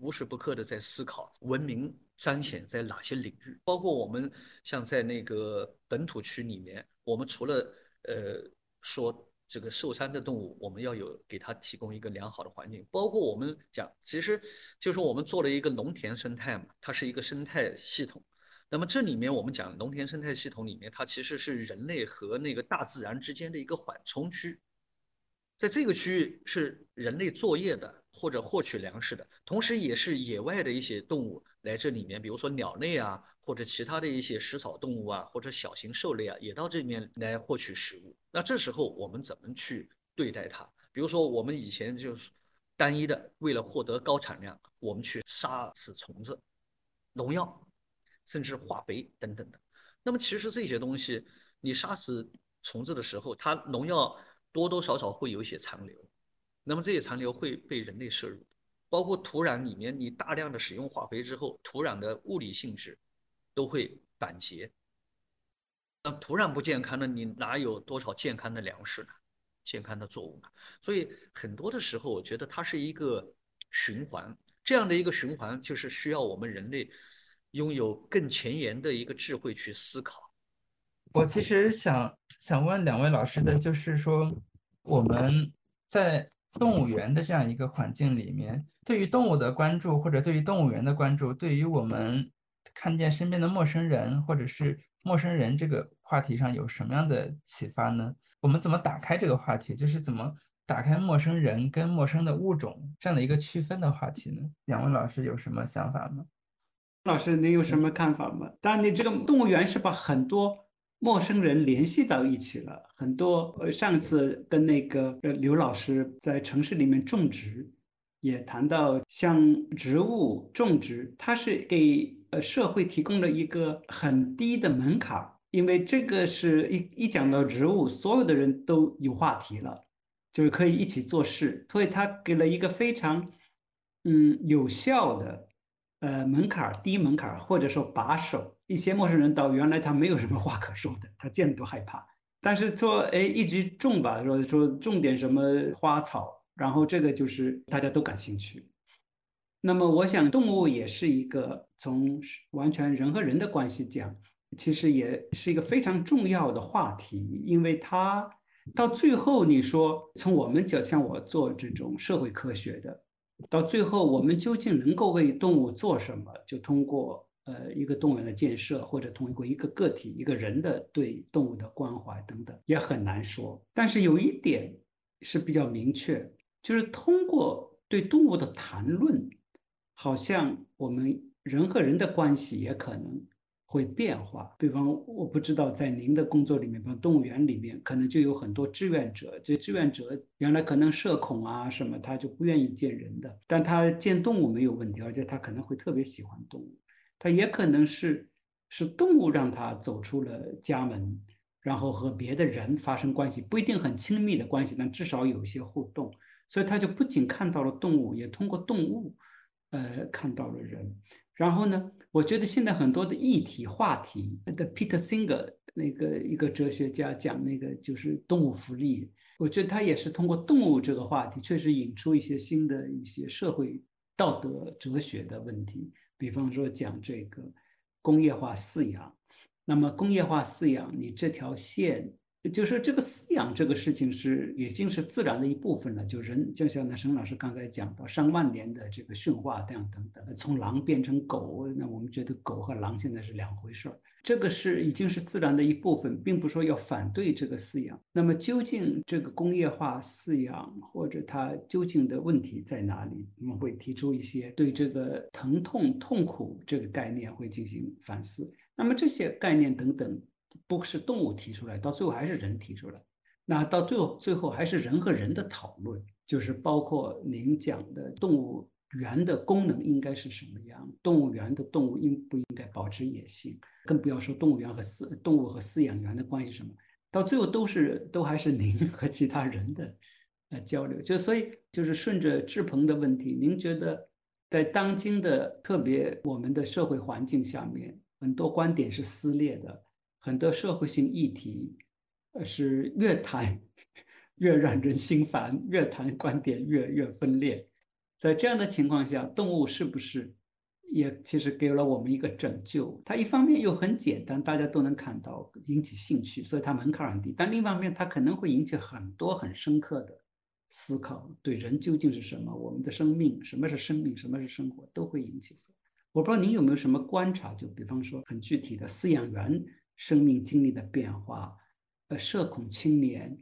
无时不刻的在思考文明。彰显在哪些领域？包括我们像在那个本土区里面，我们除了呃说这个受伤的动物，我们要有给它提供一个良好的环境。包括我们讲，其实就是我们做了一个农田生态嘛，它是一个生态系统。那么这里面我们讲农田生态系统里面，它其实是人类和那个大自然之间的一个缓冲区。在这个区域是人类作业的或者获取粮食的，同时也是野外的一些动物来这里面，比如说鸟类啊，或者其他的一些食草动物啊，或者小型兽类啊，也到这里面来获取食物。那这时候我们怎么去对待它？比如说我们以前就是单一的为了获得高产量，我们去杀死虫子、农药，甚至化肥等等的。那么其实这些东西，你杀死虫子的时候，它农药。多多少少会有一些残留，那么这些残留会被人类摄入，包括土壤里面，你大量的使用化肥之后，土壤的物理性质都会板结。那土壤不健康呢，你哪有多少健康的粮食呢？健康的作物呢？所以很多的时候，我觉得它是一个循环，这样的一个循环就是需要我们人类拥有更前沿的一个智慧去思考。我其实想。想问两位老师的就是说，我们在动物园的这样一个环境里面，对于动物的关注，或者对于动物园的关注，对于我们看见身边的陌生人，或者是陌生人这个话题上有什么样的启发呢？我们怎么打开这个话题？就是怎么打开陌生人跟陌生的物种这样的一个区分的话题呢？两位老师有什么想法吗？老师，您有什么看法吗？当然，你这个动物园是把很多。陌生人联系到一起了很多。呃，上次跟那个呃刘老师在城市里面种植，也谈到像植物种植，它是给呃社会提供了一个很低的门槛，因为这个是一一讲到植物，所有的人都有话题了，就是可以一起做事，所以他给了一个非常嗯有效的。呃，门槛低门槛或者说把手，一些陌生人到原来他没有什么话可说的，他见了都害怕。但是做，哎，一直种吧，说说种点什么花草，然后这个就是大家都感兴趣。那么，我想动物也是一个从完全人和人的关系讲，其实也是一个非常重要的话题，因为它到最后你说从我们就，像我做这种社会科学的。到最后，我们究竟能够为动物做什么？就通过呃一个动物园的建设，或者通过一个个体、一个人的对动物的关怀等等，也很难说。但是有一点是比较明确，就是通过对动物的谈论，好像我们人和人的关系也可能。会变化，比方我不知道在您的工作里面，比方动物园里面，可能就有很多志愿者。这志愿者原来可能社恐啊什么，他就不愿意见人的，但他见动物没有问题，而且他可能会特别喜欢动物。他也可能是是动物让他走出了家门，然后和别的人发生关系，不一定很亲密的关系，但至少有一些互动。所以他就不仅看到了动物，也通过动物，呃，看到了人。然后呢，我觉得现在很多的议题话题的 Peter Singer 那个一个哲学家讲那个就是动物福利，我觉得他也是通过动物这个话题，确实引出一些新的一些社会道德哲学的问题。比方说讲这个工业化饲养，那么工业化饲养，你这条线。就是这个饲养这个事情是已经是自然的一部分了。就人就像那沈老师刚才讲到上万年的这个驯化这样等等，从狼变成狗，那我们觉得狗和狼现在是两回事儿。这个是已经是自然的一部分，并不说要反对这个饲养。那么究竟这个工业化饲养或者它究竟的问题在哪里？我们会提出一些对这个疼痛痛苦这个概念会进行反思。那么这些概念等等。不是动物提出来，到最后还是人提出来。那到最后，最后还是人和人的讨论，就是包括您讲的动物园的功能应该是什么样，动物园的动物应不应该保持野性，更不要说动物园和饲动物和饲养员的关系什么，到最后都是都还是您 和其他人的呃交流。就所以就是顺着志鹏的问题，您觉得在当今的特别我们的社会环境下面，很多观点是撕裂的。很多社会性议题，呃，是越谈越让人心烦，越谈观点越越分裂。在这样的情况下，动物是不是也其实给了我们一个拯救？它一方面又很简单，大家都能看到，引起兴趣，所以它门槛很低；但另一方面，它可能会引起很多很深刻的思考：对人究竟是什么？我们的生命，什么是生命？什么是生活？都会引起思考。我不知道您有没有什么观察？就比方说，很具体的饲养员。生命经历的变化，呃，社恐青年，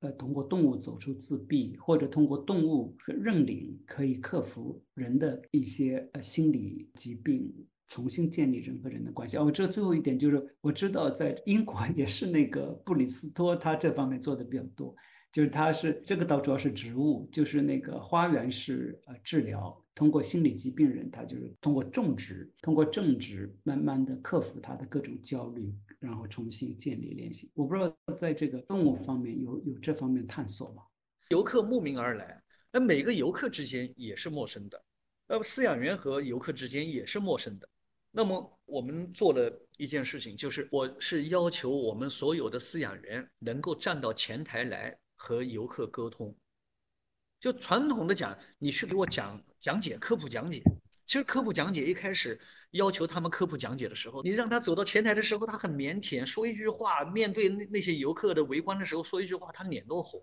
呃，通过动物走出自闭，或者通过动物认领可以克服人的一些呃心理疾病，重新建立人和人的关系。哦，这最后一点就是，我知道在英国也是那个布里斯托，他这方面做的比较多。就是他是这个倒主要是植物，就是那个花园式呃治疗，通过心理疾病人，他就是通过种植，通过种植，慢慢的克服他的各种焦虑，然后重新建立联系。我不知道在这个动物方面有有这方面探索吗？游客慕名而来，那每个游客之间也是陌生的，呃，饲养员和游客之间也是陌生的。那么我们做了一件事情，就是我是要求我们所有的饲养员能够站到前台来。和游客沟通，就传统的讲，你去给我讲讲解科普讲解。其实科普讲解一开始要求他们科普讲解的时候，你让他走到前台的时候，他很腼腆，说一句话，面对那那些游客的围观的时候说一句话，他脸都红。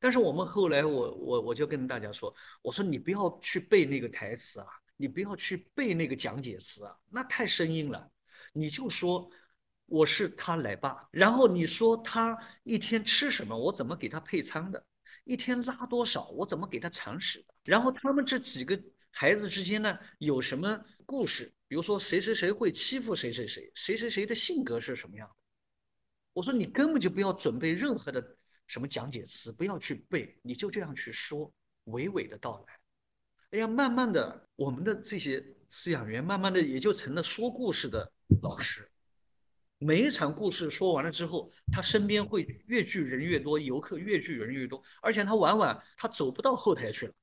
但是我们后来，我我我就跟大家说，我说你不要去背那个台词啊，你不要去背那个讲解词啊，那太生硬了，你就说。我是他奶爸，然后你说他一天吃什么，我怎么给他配餐的？一天拉多少，我怎么给他铲屎的？然后他们这几个孩子之间呢，有什么故事？比如说谁谁谁会欺负谁谁谁，谁谁谁的性格是什么样的？我说你根本就不要准备任何的什么讲解词，不要去背，你就这样去说，娓娓的道来。哎呀，慢慢的，我们的这些饲养员，慢慢的也就成了说故事的老师。每一场故事说完了之后，他身边会越聚人越多，游客越聚人越多，而且他往往他走不到后台去了。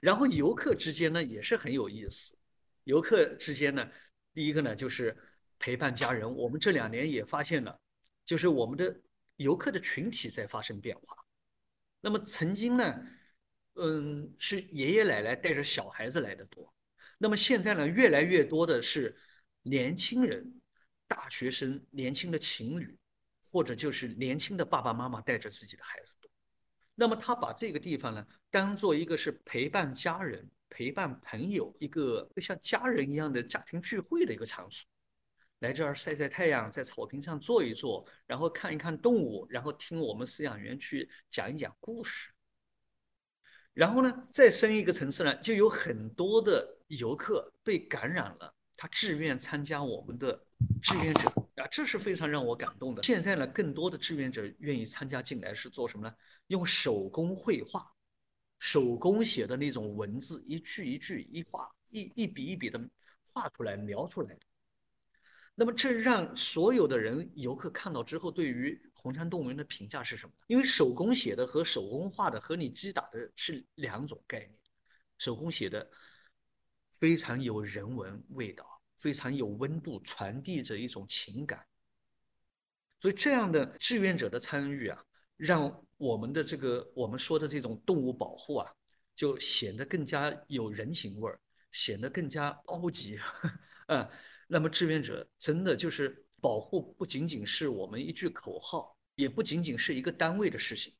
然后游客之间呢也是很有意思，游客之间呢，第一个呢就是陪伴家人。我们这两年也发现了，就是我们的游客的群体在发生变化。那么曾经呢，嗯，是爷爷奶奶带着小孩子来的多，那么现在呢，越来越多的是年轻人。大学生、年轻的情侣，或者就是年轻的爸爸妈妈带着自己的孩子，那么他把这个地方呢，当做一个是陪伴家人、陪伴朋友一个像家人一样的家庭聚会的一个场所，来这儿晒晒太阳，在草坪上坐一坐，然后看一看动物，然后听我们饲养员去讲一讲故事，然后呢，再升一个层次呢，就有很多的游客被感染了。他志愿参加我们的志愿者啊，这是非常让我感动的。现在呢，更多的志愿者愿意参加进来是做什么呢？用手工绘画，手工写的那种文字，一句一句一画一一笔一笔的画出来、描出来。那么这让所有的人游客看到之后，对于红山动物园的评价是什么？因为手工写的和手工画的和你击打的是两种概念。手工写的非常有人文味道，非常有温度，传递着一种情感。所以这样的志愿者的参与啊，让我们的这个我们说的这种动物保护啊，就显得更加有人情味儿，显得更加高级啊。那么志愿者真的就是保护，不仅仅是我们一句口号，也不仅仅是一个单位的事情，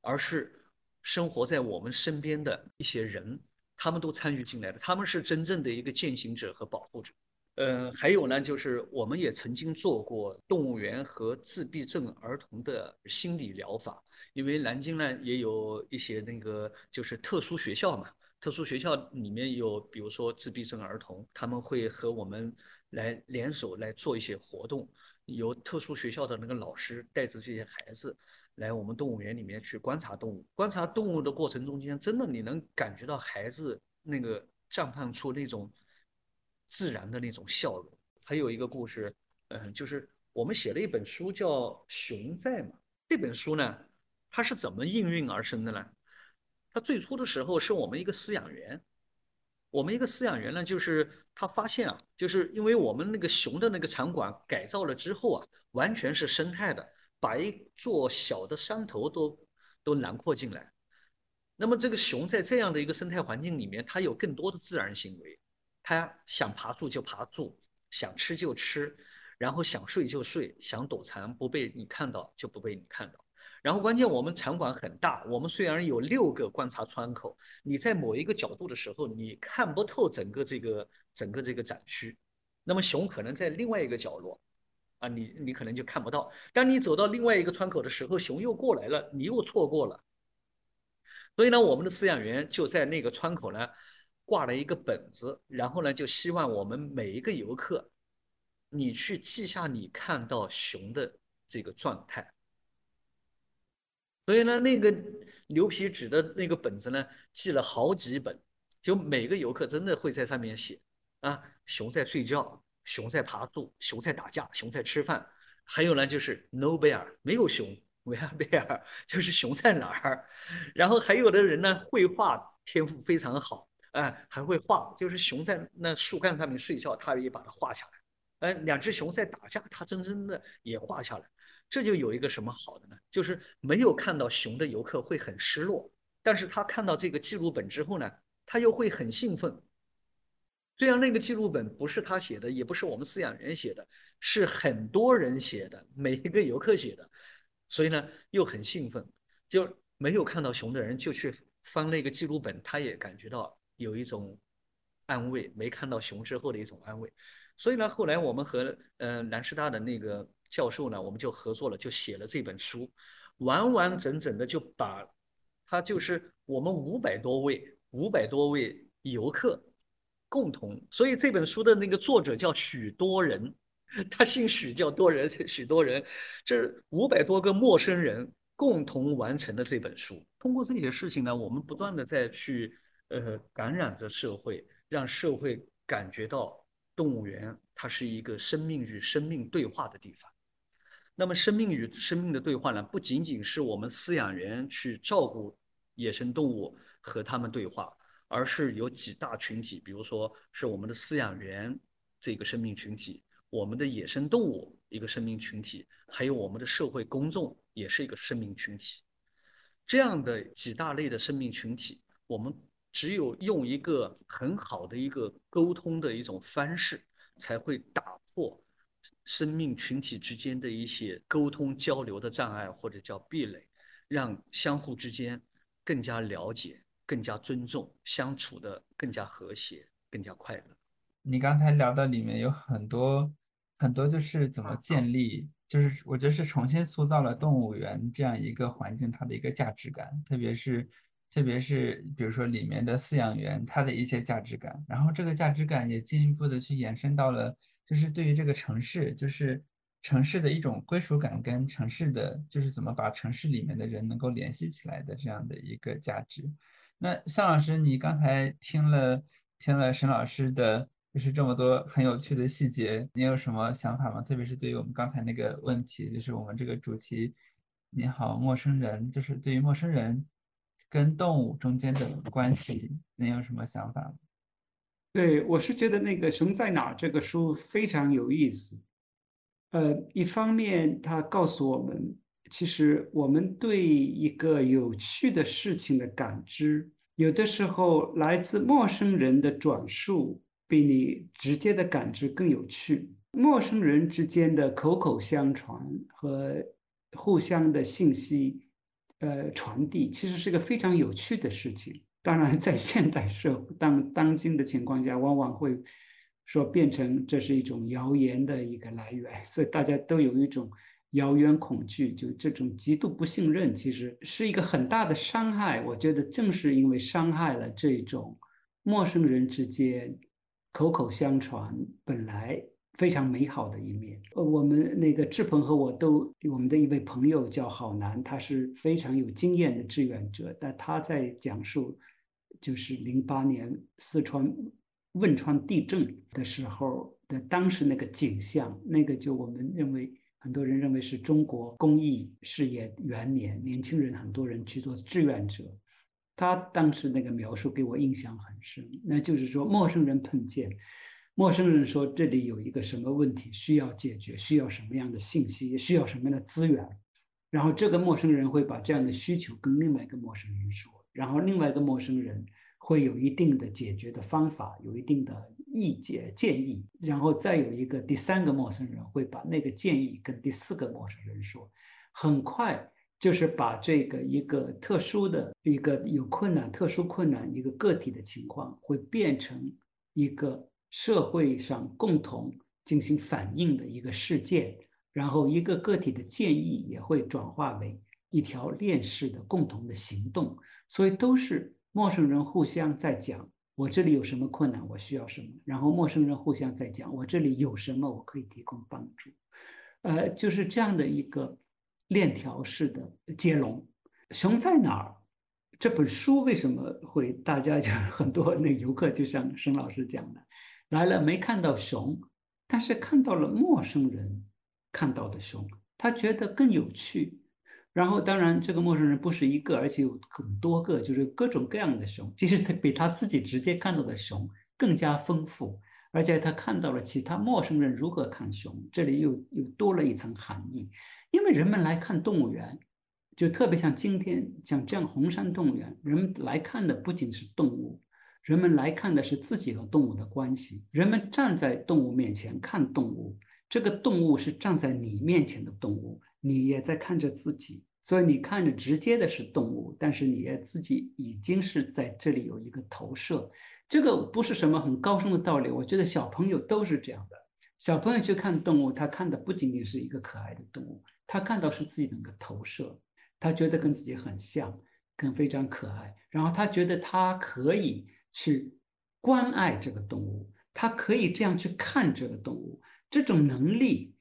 而是生活在我们身边的一些人，他们都参与进来的，他们是真正的一个践行者和保护者。嗯，还有呢，就是我们也曾经做过动物园和自闭症儿童的心理疗法，因为南京呢也有一些那个就是特殊学校嘛，特殊学校里面有比如说自闭症儿童，他们会和我们。来联手来做一些活动，由特殊学校的那个老师带着这些孩子来我们动物园里面去观察动物。观察动物的过程中间，真的你能感觉到孩子那个绽放出那种自然的那种笑容。还有一个故事，嗯，就是我们写了一本书叫《熊在》嘛。这本书呢，它是怎么应运而生的呢？它最初的时候是我们一个饲养员。我们一个饲养员呢，就是他发现啊，就是因为我们那个熊的那个场馆改造了之后啊，完全是生态的，把一座小的山头都都囊括进来。那么这个熊在这样的一个生态环境里面，它有更多的自然行为，它想爬树就爬树，想吃就吃，然后想睡就睡，想躲藏不被你看到就不被你看到。然后关键，我们场馆很大，我们虽然有六个观察窗口，你在某一个角度的时候，你看不透整个这个整个这个展区，那么熊可能在另外一个角落，啊，你你可能就看不到。当你走到另外一个窗口的时候，熊又过来了，你又错过了。所以呢，我们的饲养员就在那个窗口呢挂了一个本子，然后呢就希望我们每一个游客，你去记下你看到熊的这个状态。所以呢，那个牛皮纸的那个本子呢，记了好几本，就每个游客真的会在上面写啊，熊在睡觉，熊在爬树，熊在打架，熊在吃饭，还有呢就是 no bear 没有熊，where bear 就是熊在哪儿。然后还有的人呢，绘画天赋非常好，哎，还会画，就是熊在那树干上面睡觉，他也把它画下来。哎，两只熊在打架，他真真的也画下来。这就有一个什么好的呢？就是没有看到熊的游客会很失落，但是他看到这个记录本之后呢，他又会很兴奋。虽然那个记录本不是他写的，也不是我们饲养员写的，是很多人写的，每一个游客写的，所以呢又很兴奋。就没有看到熊的人就去翻那个记录本，他也感觉到有一种安慰，没看到熊之后的一种安慰。所以呢，后来我们和呃南师大的那个。教授呢，我们就合作了，就写了这本书，完完整整的就把，他就是我们五百多位五百多位游客共同，所以这本书的那个作者叫许多人，他姓许叫多人许多人，这五百多个陌生人共同完成了这本书。通过这些事情呢，我们不断的在去呃感染着社会，让社会感觉到动物园它是一个生命与生命对话的地方。那么，生命与生命的对话呢，不仅仅是我们饲养员去照顾野生动物和他们对话，而是有几大群体，比如说是我们的饲养员这个生命群体，我们的野生动物一个生命群体，还有我们的社会公众也是一个生命群体。这样的几大类的生命群体，我们只有用一个很好的一个沟通的一种方式，才会打破。生命群体之间的一些沟通交流的障碍，或者叫壁垒，让相互之间更加了解、更加尊重，相处的更加和谐、更加快乐。你刚才聊的里面有很多很多，就是怎么建立，就是我觉得是重新塑造了动物园这样一个环境它的一个价值感，特别是特别是比如说里面的饲养员他的一些价值感，然后这个价值感也进一步的去延伸到了。就是对于这个城市，就是城市的一种归属感，跟城市的就是怎么把城市里面的人能够联系起来的这样的一个价值。那向老师，你刚才听了听了沈老师的就是这么多很有趣的细节，你有什么想法吗？特别是对于我们刚才那个问题，就是我们这个主题“你好，陌生人”，就是对于陌生人跟动物中间的关系，你有什么想法吗？对，我是觉得那个《熊在哪儿》这个书非常有意思。呃，一方面它告诉我们，其实我们对一个有趣的事情的感知，有的时候来自陌生人的转述，比你直接的感知更有趣。陌生人之间的口口相传和互相的信息，呃，传递，其实是个非常有趣的事情。当然，在现代社会当当今的情况下，往往会说变成这是一种谣言的一个来源，所以大家都有一种谣言恐惧，就这种极度不信任，其实是一个很大的伤害。我觉得正是因为伤害了这种陌生人之间口口相传本来非常美好的一面。呃，我们那个志鹏和我都，我们的一位朋友叫郝楠，他是非常有经验的志愿者，但他在讲述。就是零八年四川汶川地震的时候的当时那个景象，那个就我们认为很多人认为是中国公益事业元年，年轻人很多人去做志愿者，他当时那个描述给我印象很深。那就是说，陌生人碰见，陌生人说这里有一个什么问题需要解决，需要什么样的信息，需要什么样的资源，然后这个陌生人会把这样的需求跟另外一个陌生人说。然后另外一个陌生人会有一定的解决的方法，有一定的意见建议，然后再有一个第三个陌生人会把那个建议跟第四个陌生人说，很快就是把这个一个特殊的一个有困难、特殊困难一个个体的情况，会变成一个社会上共同进行反应的一个事件，然后一个个体的建议也会转化为。一条链式的共同的行动，所以都是陌生人互相在讲我这里有什么困难，我需要什么，然后陌生人互相在讲我这里有什么，我可以提供帮助，呃，就是这样的一个链条式的接龙。熊在哪儿？这本书为什么会大家就很多那游客就像沈老师讲的，来了没看到熊，但是看到了陌生人看到的熊，他觉得更有趣。然后，当然，这个陌生人不是一个，而且有很多个，就是各种各样的熊。其实他比他自己直接看到的熊更加丰富，而且他看到了其他陌生人如何看熊，这里又又多了一层含义。因为人们来看动物园，就特别像今天像这样红山动物园，人们来看的不仅是动物，人们来看的是自己和动物的关系。人们站在动物面前看动物，这个动物是站在你面前的动物。你也在看着自己，所以你看着直接的是动物，但是你也自己已经是在这里有一个投射。这个不是什么很高深的道理，我觉得小朋友都是这样的。小朋友去看动物，他看的不仅仅是一个可爱的动物，他看到是自己的一个投射，他觉得跟自己很像，跟非常可爱，然后他觉得他可以去关爱这个动物，他可以这样去看这个动物，这种能力。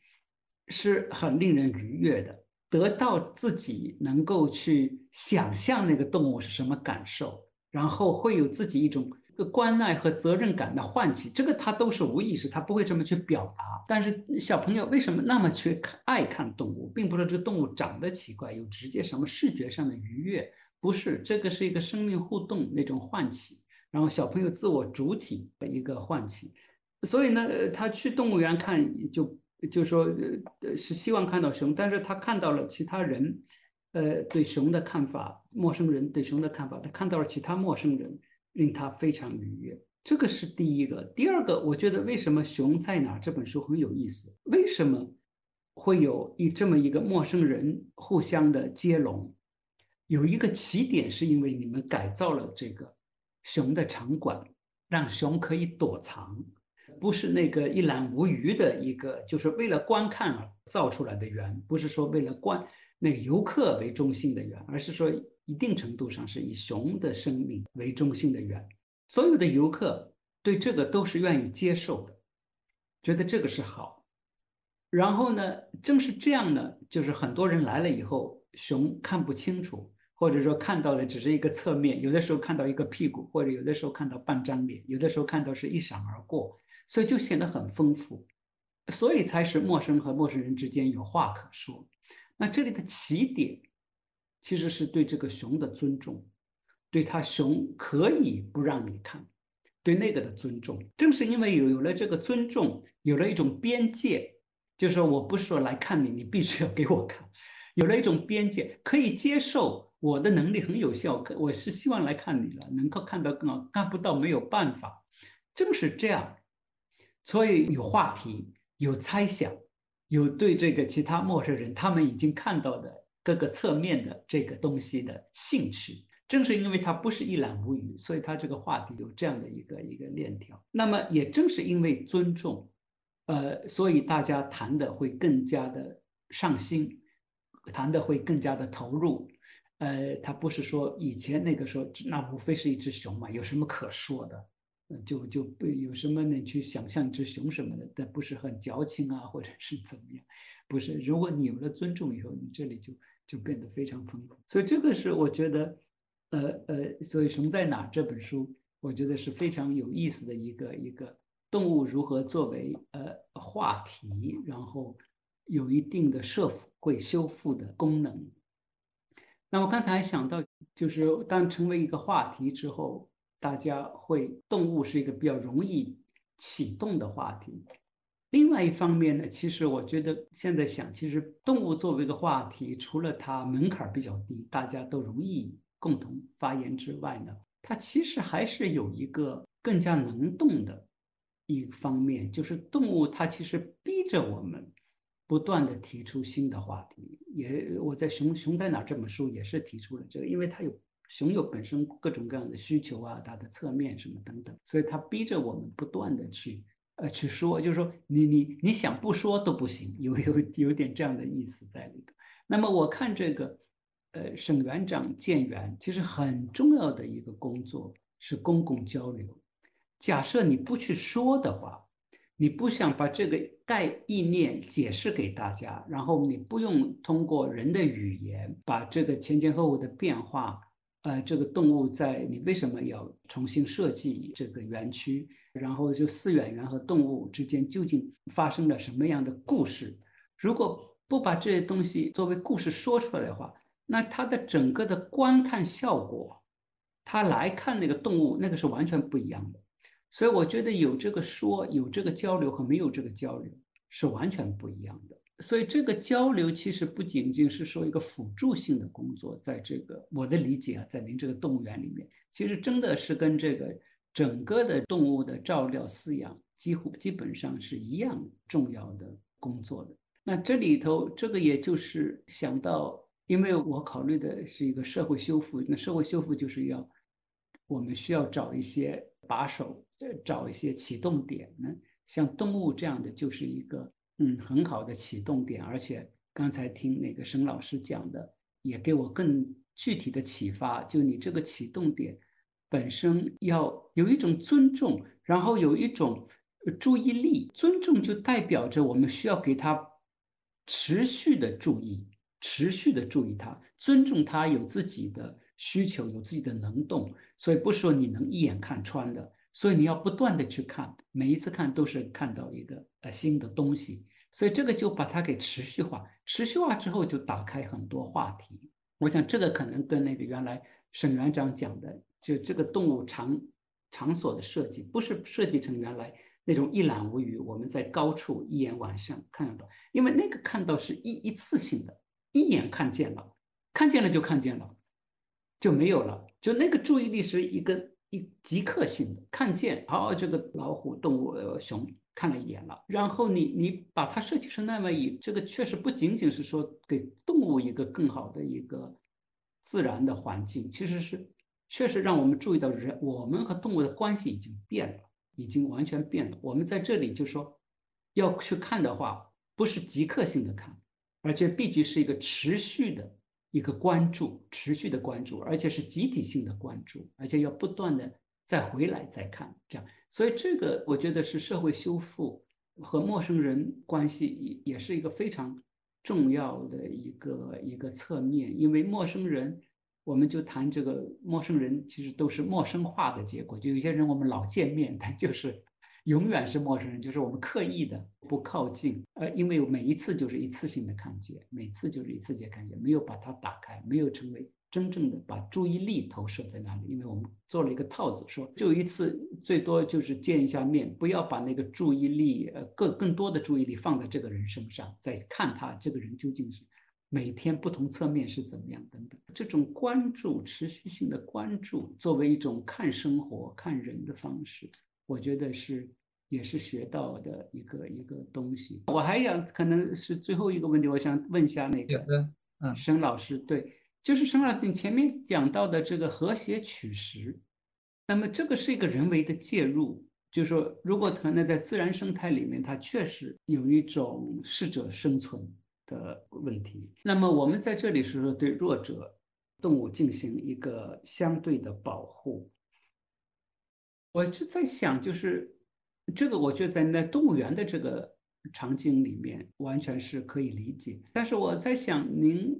是很令人愉悦的，得到自己能够去想象那个动物是什么感受，然后会有自己一种关爱和责任感的唤起，这个他都是无意识，他不会这么去表达。但是小朋友为什么那么去看爱看动物，并不是这个动物长得奇怪，有直接什么视觉上的愉悦，不是这个是一个生命互动那种唤起，然后小朋友自我主体的一个唤起。所以呢，他去动物园看就。就说呃是希望看到熊，但是他看到了其他人，呃对熊的看法，陌生人对熊的看法，他看到了其他陌生人，令他非常愉悦。这个是第一个。第二个，我觉得为什么《熊在哪》这本书很有意思？为什么会有一这么一个陌生人互相的接龙？有一个起点是因为你们改造了这个熊的场馆，让熊可以躲藏。不是那个一览无余的一个，就是为了观看而造出来的园，不是说为了观那个游客为中心的园，而是说一定程度上是以熊的生命为中心的园。所有的游客对这个都是愿意接受的，觉得这个是好。然后呢，正是这样呢，就是很多人来了以后，熊看不清楚，或者说看到的只是一个侧面，有的时候看到一个屁股，或者有的时候看到半张脸，有的时候看到是一闪而过。所以就显得很丰富，所以才是陌生和陌生人之间有话可说。那这里的起点其实是对这个熊的尊重，对他熊可以不让你看，对那个的尊重。正是因为有有了这个尊重，有了一种边界，就是说我不是说来看你，你必须要给我看，有了一种边界，可以接受我的能力很有效，我是希望来看你了，能够看到更好，看不到没有办法。正是这样，所以有话题，有猜想。有对这个其他陌生人，他们已经看到的各个侧面的这个东西的兴趣，正是因为他不是一览无余，所以他这个话题有这样的一个一个链条。那么也正是因为尊重，呃，所以大家谈的会更加的上心，谈的会更加的投入。呃，他不是说以前那个时候，那无非是一只熊嘛，有什么可说的？就就不有什么能去想象一只熊什么的，但不是很矫情啊，或者是怎么样？不是，如果你有了尊重以后，你这里就就变得非常丰富。所以这个是我觉得，呃呃，所以《熊在哪》这本书，我觉得是非常有意思的一个一个动物如何作为呃话题，然后有一定的社会修复的功能。那我刚才想到，就是当成为一个话题之后。大家会动物是一个比较容易启动的话题。另外一方面呢，其实我觉得现在想，其实动物作为一个话题，除了它门槛比较低，大家都容易共同发言之外呢，它其实还是有一个更加能动的一方面，就是动物它其实逼着我们不断的提出新的话题。也我在《熊熊在哪》这本书也是提出了这个，因为它有。熊有本身各种各样的需求啊，它的侧面什么等等，所以它逼着我们不断的去呃去说，就是说你你你想不说都不行，有有有点这样的意思在里头。那么我看这个呃沈园长建园，其实很重要的一个工作是公共交流。假设你不去说的话，你不想把这个概意念解释给大家，然后你不用通过人的语言把这个前前后后的变化。呃，这个动物在你为什么要重新设计这个园区？然后就饲养员和动物之间究竟发生了什么样的故事？如果不把这些东西作为故事说出来的话，那它的整个的观看效果，他来看那个动物，那个是完全不一样的。所以我觉得有这个说，有这个交流和没有这个交流是完全不一样的。所以这个交流其实不仅仅是说一个辅助性的工作，在这个我的理解啊，在您这个动物园里面，其实真的是跟这个整个的动物的照料饲养几乎基本上是一样重要的工作的。那这里头这个也就是想到，因为我考虑的是一个社会修复，那社会修复就是要我们需要找一些把手，找一些启动点呢，像动物这样的就是一个。嗯，很好的启动点，而且刚才听那个沈老师讲的，也给我更具体的启发。就你这个启动点本身要有一种尊重，然后有一种注意力。尊重就代表着我们需要给他持续的注意，持续的注意他，尊重他有自己的需求，有自己的能动。所以不是说你能一眼看穿的，所以你要不断的去看，每一次看都是看到一个呃新的东西。所以这个就把它给持续化，持续化之后就打开很多话题。我想这个可能跟那个原来沈园长讲的，就这个动物场场所的设计，不是设计成原来那种一览无余，我们在高处一眼往上看到，因为那个看到是一一次性的，一眼看见了，看见了就看见了，就没有了，就那个注意力是一个一即刻性的，看见哦，这个老虎、动物、呃熊。看了一眼了，然后你你把它设计成那么一，这个确实不仅仅是说给动物一个更好的一个自然的环境，其实是确实让我们注意到人我们和动物的关系已经变了，已经完全变了。我们在这里就说要去看的话，不是即刻性的看，而且必须是一个持续的一个关注，持续的关注，而且是集体性的关注，而且要不断的再回来再看这样。所以这个我觉得是社会修复和陌生人关系也也是一个非常重要的一个一个侧面，因为陌生人，我们就谈这个陌生人其实都是陌生化的结果。就有些人我们老见面，但就是永远是陌生人，就是我们刻意的不靠近，呃，因为每一次就是一次性的看见，每次就是一次性看见，没有把它打开，没有成为真正的把注意力投射在那里，因为我们做了一个套子，说就一次最多就是见一下面，不要把那个注意力，呃，更更多的注意力放在这个人身上，在看他这个人究竟是每天不同侧面是怎么样等等，这种关注持续性的关注，作为一种看生活、看人的方式。我觉得是也是学到的一个一个东西。我还想可能是最后一个问题，我想问一下那个嗯，沈老师，对，就是沈老师你前面讲到的这个和谐取食，那么这个是一个人为的介入，就是说如果可能在自然生态里面，它确实有一种适者生存的问题。那么我们在这里是说对弱者动物进行一个相对的保护。我是在想，就是这个，我觉得在那动物园的这个场景里面，完全是可以理解。但是我在想，您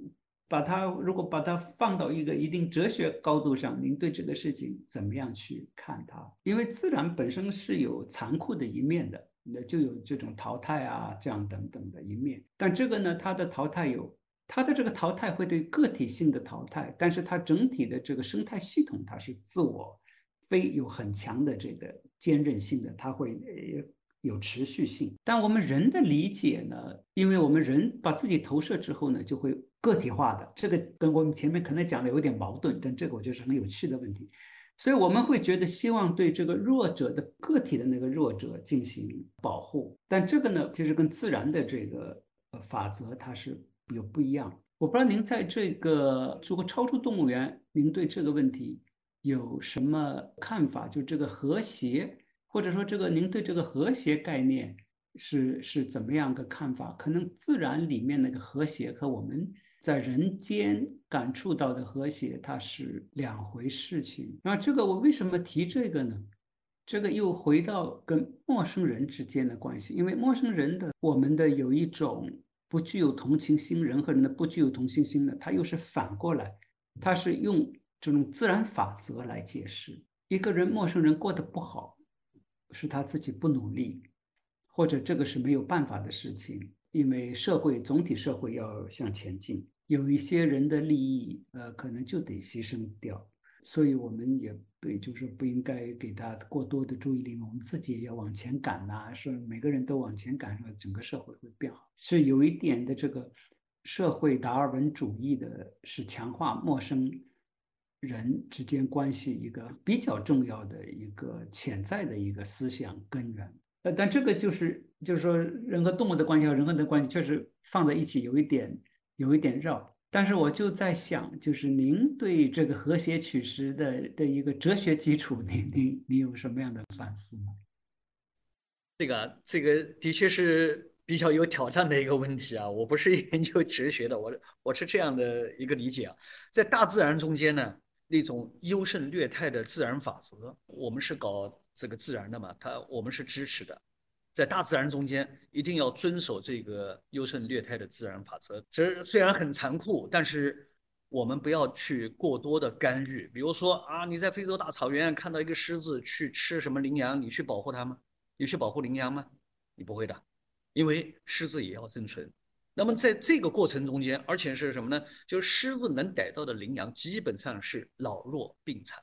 把它如果把它放到一个一定哲学高度上，您对这个事情怎么样去看它？因为自然本身是有残酷的一面的，那就有这种淘汰啊，这样等等的一面。但这个呢，它的淘汰有它的这个淘汰会对个体性的淘汰，但是它整体的这个生态系统，它是自我。非有很强的这个坚韧性的，它会有持续性。但我们人的理解呢，因为我们人把自己投射之后呢，就会个体化的。这个跟我们前面可能讲的有点矛盾，但这个我觉得是很有趣的问题。所以我们会觉得希望对这个弱者的个体的那个弱者进行保护。但这个呢，其实跟自然的这个法则它是有不一样。我不知道您在这个如果超出动物园，您对这个问题。有什么看法？就这个和谐，或者说这个您对这个和谐概念是是怎么样个看法？可能自然里面那个和谐和我们在人间感触到的和谐，它是两回事情。那这个我为什么提这个呢？这个又回到跟陌生人之间的关系，因为陌生人的我们的有一种不具有同情心，人和人的不具有同情心的，他又是反过来，他是用。这种自然法则来解释，一个人陌生人过得不好，是他自己不努力，或者这个是没有办法的事情，因为社会总体社会要向前进，有一些人的利益，呃，可能就得牺牲掉，所以我们也不就是不应该给他过多的注意力，我们自己也要往前赶呐，是每个人都往前赶，整个社会会变好，是有一点的这个社会达尔文主义的，是强化陌生。人之间关系一个比较重要的一个潜在的一个思想根源，呃，但这个就是就是说人和动物的关系和人和人的关系确实放在一起有一点有一点绕，但是我就在想，就是您对这个和谐取食的的一个哲学基础，您您您有什么样的反思呢？这个这个的确是比较有挑战的一个问题啊！我不是研究哲学的，我我是这样的一个理解啊，在大自然中间呢。那种优胜劣汰的自然法则，我们是搞这个自然的嘛，它我们是支持的，在大自然中间一定要遵守这个优胜劣汰的自然法则。其实虽然很残酷，但是我们不要去过多的干预。比如说啊，你在非洲大草原看到一个狮子去吃什么羚羊，你去保护它吗？你去保护羚羊吗？你不会的，因为狮子也要生存。那么在这个过程中间，而且是什么呢？就是狮子能逮到的羚羊基本上是老弱病残。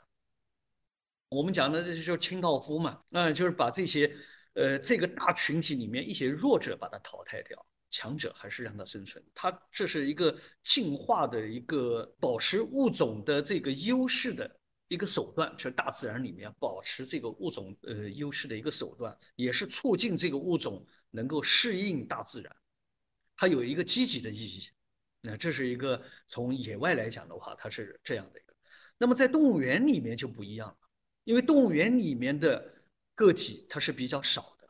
我们讲的这就清道夫嘛，那就是把这些，呃，这个大群体里面一些弱者把它淘汰掉，强者还是让它生存。它这是一个进化的一个保持物种的这个优势的一个手段，就是大自然里面保持这个物种呃优势的一个手段，也是促进这个物种能够适应大自然。它有一个积极的意义，那这是一个从野外来讲的话，它是这样的一个。那么在动物园里面就不一样了，因为动物园里面的个体它是比较少的，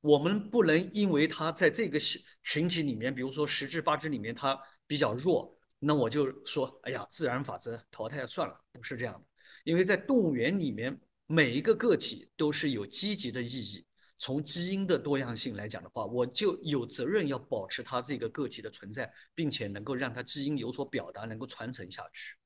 我们不能因为它在这个群体里面，比如说十只八只里面它比较弱，那我就说，哎呀，自然法则淘汰算了，不是这样的。因为在动物园里面，每一个个体都是有积极的意义。从基因的多样性来讲的话，我就有责任要保持它这个个体的存在，并且能够让它基因有所表达，能够传承下去。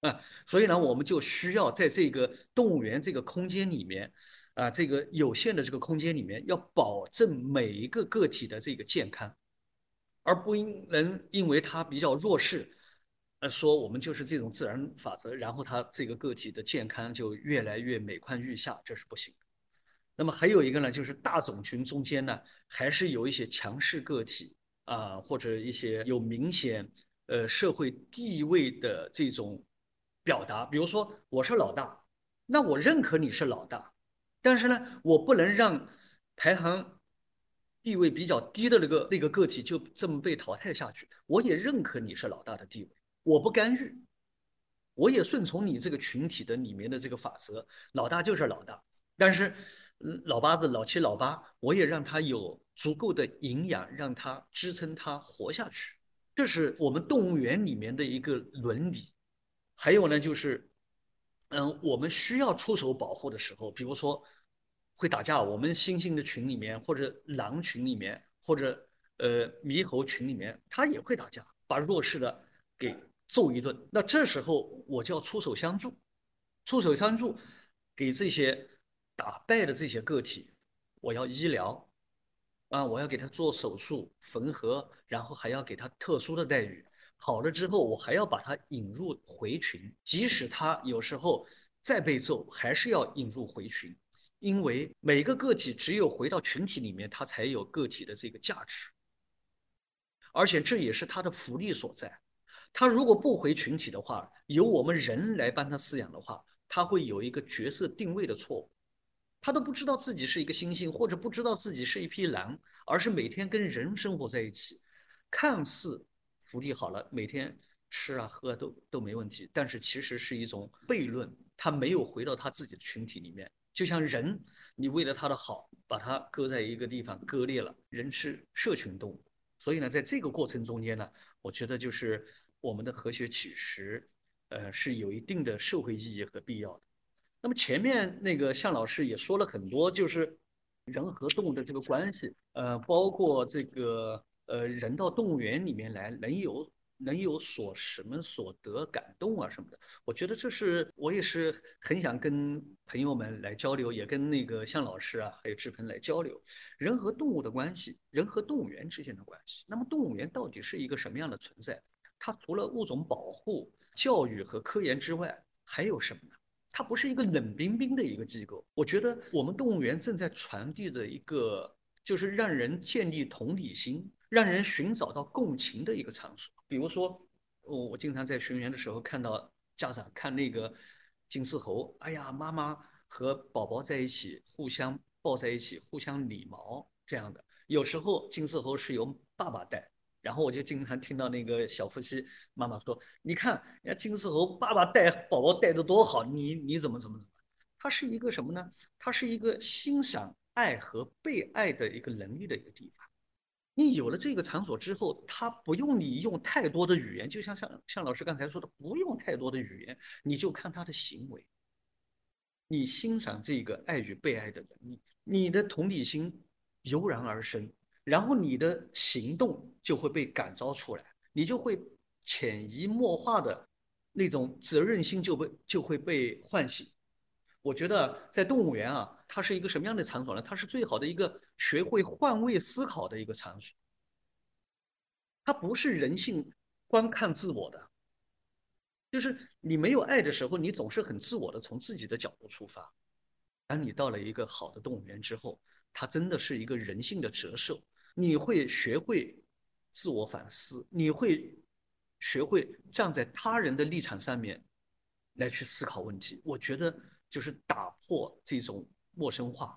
啊，所以呢，我们就需要在这个动物园这个空间里面，啊，这个有限的这个空间里面，要保证每一个个体的这个健康，而不应能因为它比较弱势，呃，说我们就是这种自然法则，然后它这个个体的健康就越来越每况愈下，这是不行。那么还有一个呢，就是大种群中间呢，还是有一些强势个体啊，或者一些有明显呃社会地位的这种表达，比如说我是老大，那我认可你是老大。但是呢，我不能让排行地位比较低的那个那个个体就这么被淘汰下去。我也认可你是老大的地位，我不干预，我也顺从你这个群体的里面的这个法则。老大就是老大，但是老八子、老七、老八，我也让他有足够的营养，让他支撑他活下去。这是我们动物园里面的一个伦理。还有呢，就是。嗯，我们需要出手保护的时候，比如说会打架，我们猩猩的群里面，或者狼群里面，或者呃猕猴群里面，它也会打架，把弱势的给揍一顿。那这时候我就要出手相助，出手相助，给这些打败的这些个体，我要医疗啊，我要给他做手术缝合，然后还要给他特殊的待遇。好了之后，我还要把他引入回群，即使他有时候再被揍，还是要引入回群，因为每个个体只有回到群体里面，他才有个体的这个价值，而且这也是他的福利所在。他如果不回群体的话，由我们人来帮他饲养的话，他会有一个角色定位的错误，他都不知道自己是一个猩猩，或者不知道自己是一匹狼，而是每天跟人生活在一起，看似。福利好了，每天吃啊喝都都没问题，但是其实是一种悖论，他没有回到他自己的群体里面。就像人，你为了他的好，把他搁在一个地方割裂了。人是社群动物，所以呢，在这个过程中间呢，我觉得就是我们的和谐启示，呃，是有一定的社会意义和必要的。那么前面那个向老师也说了很多，就是人和动物的这个关系，呃，包括这个。呃，人到动物园里面来，能有能有所什么所得感动啊什么的，我觉得这是我也是很想跟朋友们来交流，也跟那个向老师啊，还有志鹏来交流，人和动物的关系，人和动物园之间的关系。那么动物园到底是一个什么样的存在？它除了物种保护、教育和科研之外，还有什么呢？它不是一个冷冰冰的一个机构。我觉得我们动物园正在传递着一个，就是让人建立同理心。让人寻找到共情的一个场所，比如说，我我经常在巡园的时候看到家长看那个金丝猴，哎呀，妈妈和宝宝在一起，互相抱在一起，互相理毛这样的。有时候金丝猴是由爸爸带，然后我就经常听到那个小夫妻妈妈说：“你看，人家金丝猴爸爸带宝宝带的多好，你你怎么怎么怎么？”它是一个什么呢？它是一个欣赏爱和被爱的一个能力的一个地方。你有了这个场所之后，他不用你用太多的语言，就像像像老师刚才说的，不用太多的语言，你就看他的行为，你欣赏这个爱与被爱的能力，你的同理心油然而生，然后你的行动就会被感召出来，你就会潜移默化的那种责任心就被就会被唤醒。我觉得在动物园啊。它是一个什么样的场所呢？它是最好的一个学会换位思考的一个场所。它不是人性观看自我的，就是你没有爱的时候，你总是很自我的从自己的角度出发。当你到了一个好的动物园之后，它真的是一个人性的折射。你会学会自我反思，你会学会站在他人的立场上面来去思考问题。我觉得就是打破这种。陌生化，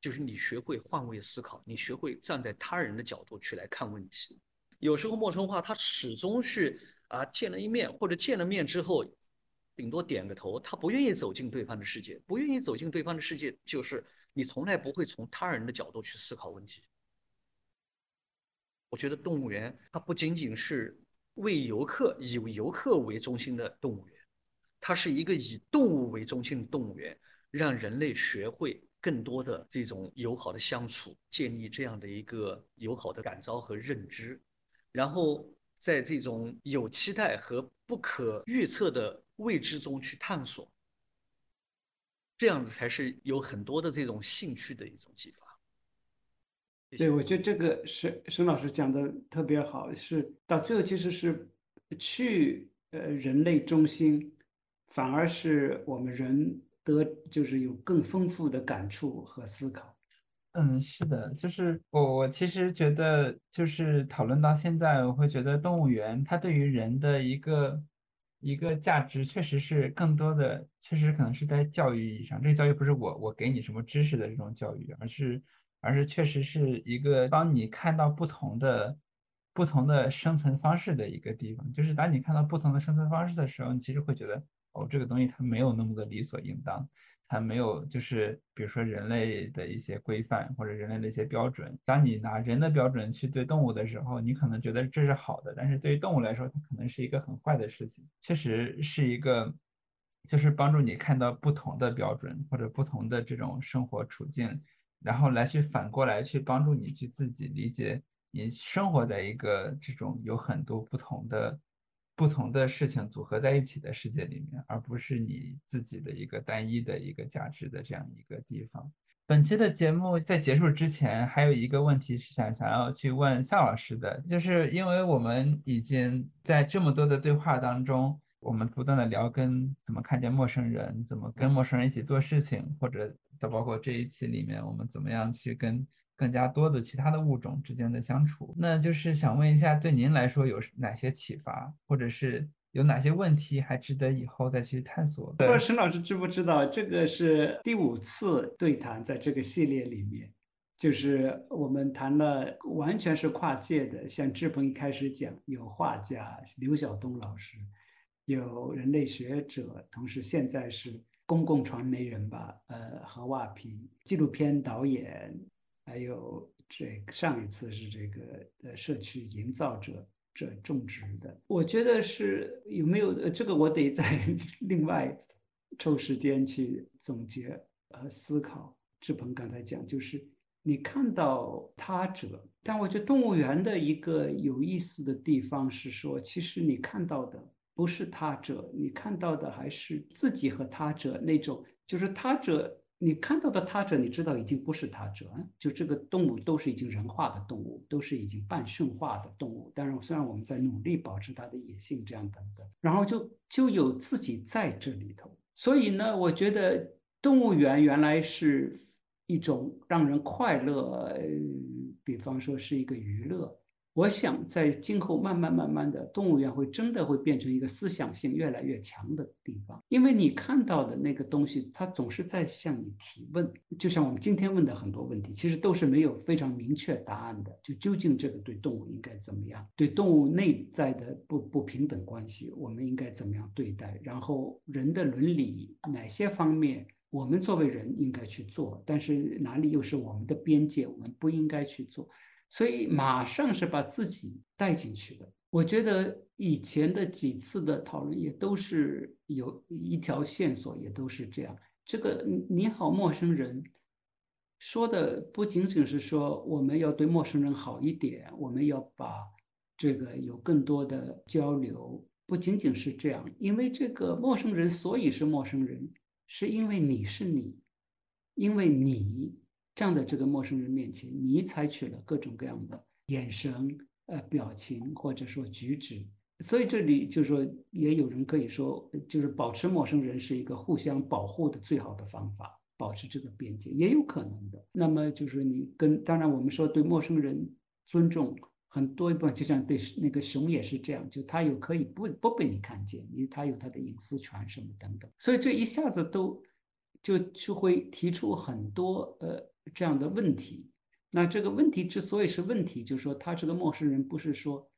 就是你学会换位思考，你学会站在他人的角度去来看问题。有时候陌生化，他始终是啊见了一面，或者见了面之后，顶多点个头，他不愿意走进对方的世界，不愿意走进对方的世界，就是你从来不会从他人的角度去思考问题。我觉得动物园它不仅仅是为游客以游客为中心的动物园，它是一个以动物为中心的动物园。让人类学会更多的这种友好的相处，建立这样的一个友好的感召和认知，然后在这种有期待和不可预测的未知中去探索。这样子才是有很多的这种兴趣的一种激发。对，我觉得这个沈沈老师讲的特别好，是到最后其实是去呃人类中心，反而是我们人得就是有更丰富的感触和思考。嗯，是的，就是我我其实觉得，就是讨论到现在，我会觉得动物园它对于人的一个一个价值，确实是更多的，确实可能是在教育意义上。这个教育不是我我给你什么知识的这种教育，而是而是确实是一个帮你看到不同的不同的生存方式的一个地方。就是当你看到不同的生存方式的时候，你其实会觉得，哦，这个东西它没有那么的理所应当。它没有，就是比如说人类的一些规范或者人类的一些标准。当你拿人的标准去对动物的时候，你可能觉得这是好的，但是对于动物来说，它可能是一个很坏的事情。确实是一个，就是帮助你看到不同的标准或者不同的这种生活处境，然后来去反过来去帮助你去自己理解你生活在一个这种有很多不同的。不同的事情组合在一起的世界里面，而不是你自己的一个单一的一个价值的这样一个地方。本期的节目在结束之前，还有一个问题是想想要去问夏老师的，就是因为我们已经在这么多的对话当中，我们不断的聊跟怎么看见陌生人，怎么跟陌生人一起做事情，或者到包括这一期里面我们怎么样去跟。更加多的其他的物种之间的相处，那就是想问一下，对您来说有哪些启发，或者是有哪些问题还值得以后再去探索？不知道沈老师知不知道，这个是第五次对谈，在这个系列里面，就是我们谈了完全是跨界的，像志鹏一开始讲，有画家刘晓东老师，有人类学者，同时现在是公共传媒人吧，呃，何瓦平，纪录片导演。还有这上一次是这个呃社区营造者者种植的，我觉得是有没有这个我得再 另外抽时间去总结和思考。志鹏刚才讲就是你看到他者，但我觉得动物园的一个有意思的地方是说，其实你看到的不是他者，你看到的还是自己和他者那种，就是他者。你看到的他者，你知道已经不是他者，就这个动物都是已经人化的动物，都是已经半驯化的动物。当然，虽然我们在努力保持它的野性，这样等等，然后就就有自己在这里头。所以呢，我觉得动物园原来是一种让人快乐，比方说是一个娱乐。我想在今后慢慢慢慢的，动物园会真的会变成一个思想性越来越强的地方，因为你看到的那个东西，它总是在向你提问，就像我们今天问的很多问题，其实都是没有非常明确答案的。就究竟这个对动物应该怎么样？对动物内在的不不平等关系，我们应该怎么样对待？然后人的伦理哪些方面我们作为人应该去做，但是哪里又是我们的边界，我们不应该去做？所以马上是把自己带进去的。我觉得以前的几次的讨论也都是有一条线索，也都是这样。这个你好，陌生人说的不仅仅是说我们要对陌生人好一点，我们要把这个有更多的交流，不仅仅是这样。因为这个陌生人，所以是陌生人，是因为你是你，因为你。站在这个陌生人面前，你采取了各种各样的眼神、呃表情或者说举止，所以这里就是说，也有人可以说，就是保持陌生人是一个互相保护的最好的方法，保持这个边界也有可能的。那么就是你跟，当然我们说对陌生人尊重很多一部分，就像对那个熊也是这样，就他有可以不不被你看见，因为他有他的隐私权什么等等，所以这一下子都就就会提出很多呃。这样的问题，那这个问题之所以是问题，就是说他这个陌生人不是说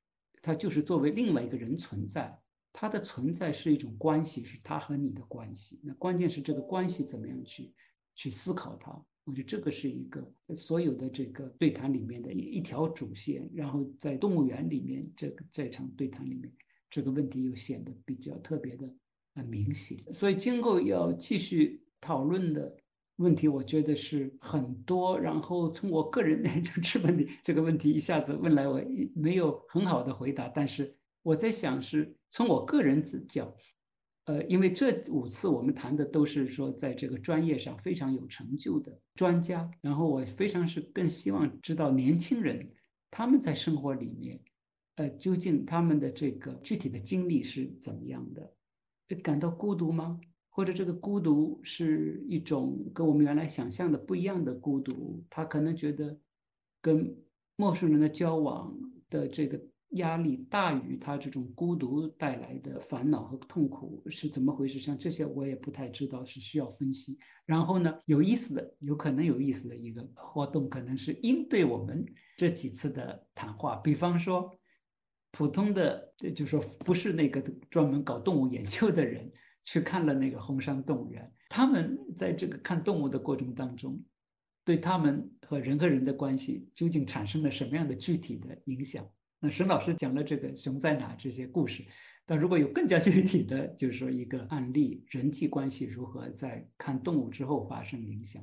他就是作为另外一个人存在，他的存在是一种关系，是他和你的关系。那关键是这个关系怎么样去去思考它？我觉得这个是一个所有的这个对谈里面的一一条主线。然后在动物园里面这个这场对谈里面，这个问题又显得比较特别的呃明显。所以今后要继续讨论的。问题我觉得是很多，然后从我个人来 就这问题这个问题一下子问来，我没有很好的回答。但是我在想，是从我个人指教，呃，因为这五次我们谈的都是说在这个专业上非常有成就的专家，然后我非常是更希望知道年轻人他们在生活里面，呃，究竟他们的这个具体的经历是怎么样的？感到孤独吗？或者这个孤独是一种跟我们原来想象的不一样的孤独？他可能觉得跟陌生人的交往的这个。压力大于他这种孤独带来的烦恼和痛苦是怎么回事？像这些我也不太知道，是需要分析。然后呢，有意思的，有可能有意思的一个活动，可能是应对我们这几次的谈话。比方说，普通的，就是说不是那个专门搞动物研究的人去看了那个红山动物园，他们在这个看动物的过程当中，对他们和人和人的关系究竟产生了什么样的具体的影响？那沈老师讲了这个熊在哪这些故事，但如果有更加具体的，就是说一个案例，人际关系如何在看动物之后发生影响，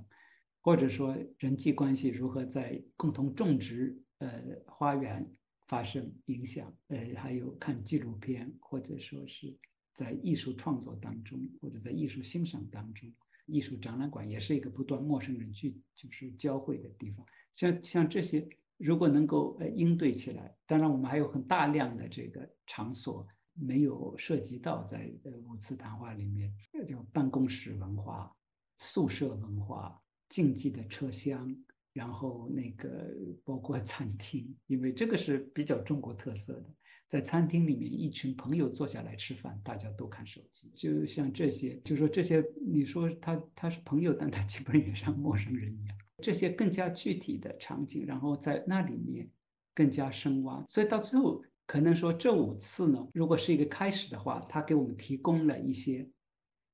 或者说人际关系如何在共同种植呃花园发生影响，呃，还有看纪录片，或者说是在艺术创作当中，或者在艺术欣赏当中，艺术展览馆也是一个不断陌生人聚就是交汇的地方，像像这些。如果能够呃应对起来，当然我们还有很大量的这个场所没有涉及到在呃五次谈话里面，叫办公室文化、宿舍文化、竞技的车厢，然后那个包括餐厅，因为这个是比较中国特色的，在餐厅里面一群朋友坐下来吃饭，大家都看手机，就像这些，就说这些，你说他他是朋友，但他基本也像陌生人一样。这些更加具体的场景，然后在那里面更加深挖，所以到最后可能说这五次呢，如果是一个开始的话，他给我们提供了一些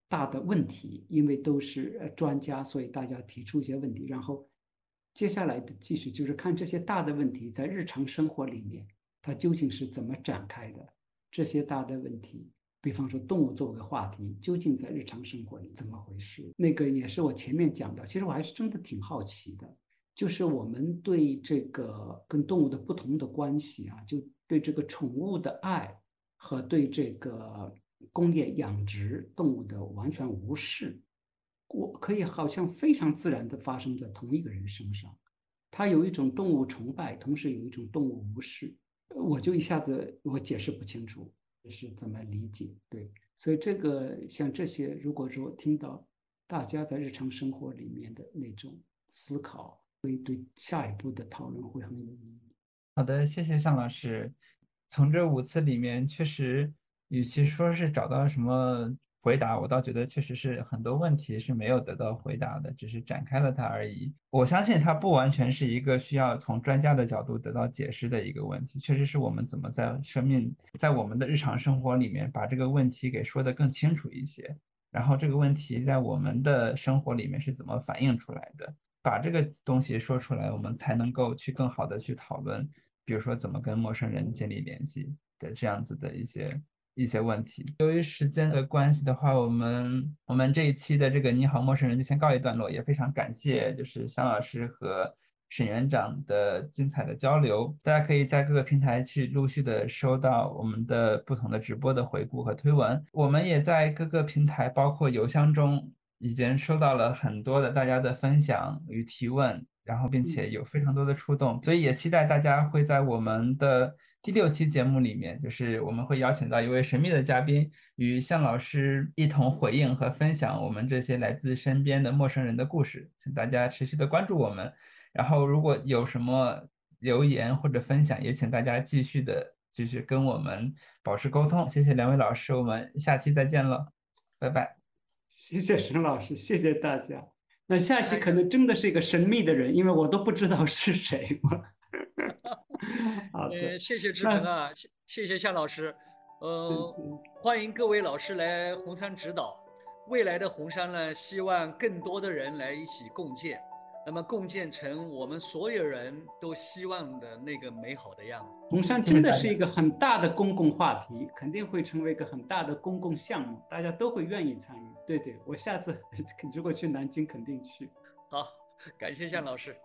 大的问题，因为都是专家，所以大家提出一些问题，然后接下来的继续就是看这些大的问题在日常生活里面它究竟是怎么展开的，这些大的问题。比方说，动物作为话题，究竟在日常生活里怎么回事？那个也是我前面讲的。其实我还是真的挺好奇的，就是我们对这个跟动物的不同的关系啊，就对这个宠物的爱和对这个工业养殖动物的完全无视，我可以好像非常自然的发生在同一个人身上。他有一种动物崇拜，同时有一种动物无视，我就一下子我解释不清楚。是怎么理解？对，所以这个像这些，如果说听到大家在日常生活里面的那种思考，会对下一步的讨论会很有意义。好的，谢谢向老师。从这五次里面，确实，与其说是找到什么。回答我倒觉得确实是很多问题是没有得到回答的，只是展开了它而已。我相信它不完全是一个需要从专家的角度得到解释的一个问题，确实是我们怎么在生命在我们的日常生活里面把这个问题给说得更清楚一些，然后这个问题在我们的生活里面是怎么反映出来的，把这个东西说出来，我们才能够去更好的去讨论，比如说怎么跟陌生人建立联系的这样子的一些。一些问题，由于时间的关系的话，我们我们这一期的这个你好陌生人就先告一段落，也非常感谢就是向老师和沈园长的精彩的交流。大家可以在各个平台去陆续的收到我们的不同的直播的回顾和推文。我们也在各个平台，包括邮箱中，已经收到了很多的大家的分享与提问，然后并且有非常多的触动，所以也期待大家会在我们的。第六期节目里面，就是我们会邀请到一位神秘的嘉宾，与向老师一同回应和分享我们这些来自身边的陌生人的故事。请大家持续的关注我们，然后如果有什么留言或者分享，也请大家继续的继续跟我们保持沟通。谢谢两位老师，我们下期再见了，拜拜。谢谢沈老师，谢谢大家。那下期可能真的是一个神秘的人，因为我都不知道是谁。呃，谢谢志鹏啊，谢谢谢向老师，呃，欢迎各位老师来红山指导。未来的红山呢，希望更多的人来一起共建，那么共建成我们所有人都希望的那个美好的样子。红山真的是一个很大的公共话题，肯定会成为一个很大的公共项目，大家都会愿意参与。对对，我下次 如果去南京肯定去。好，感谢向老师。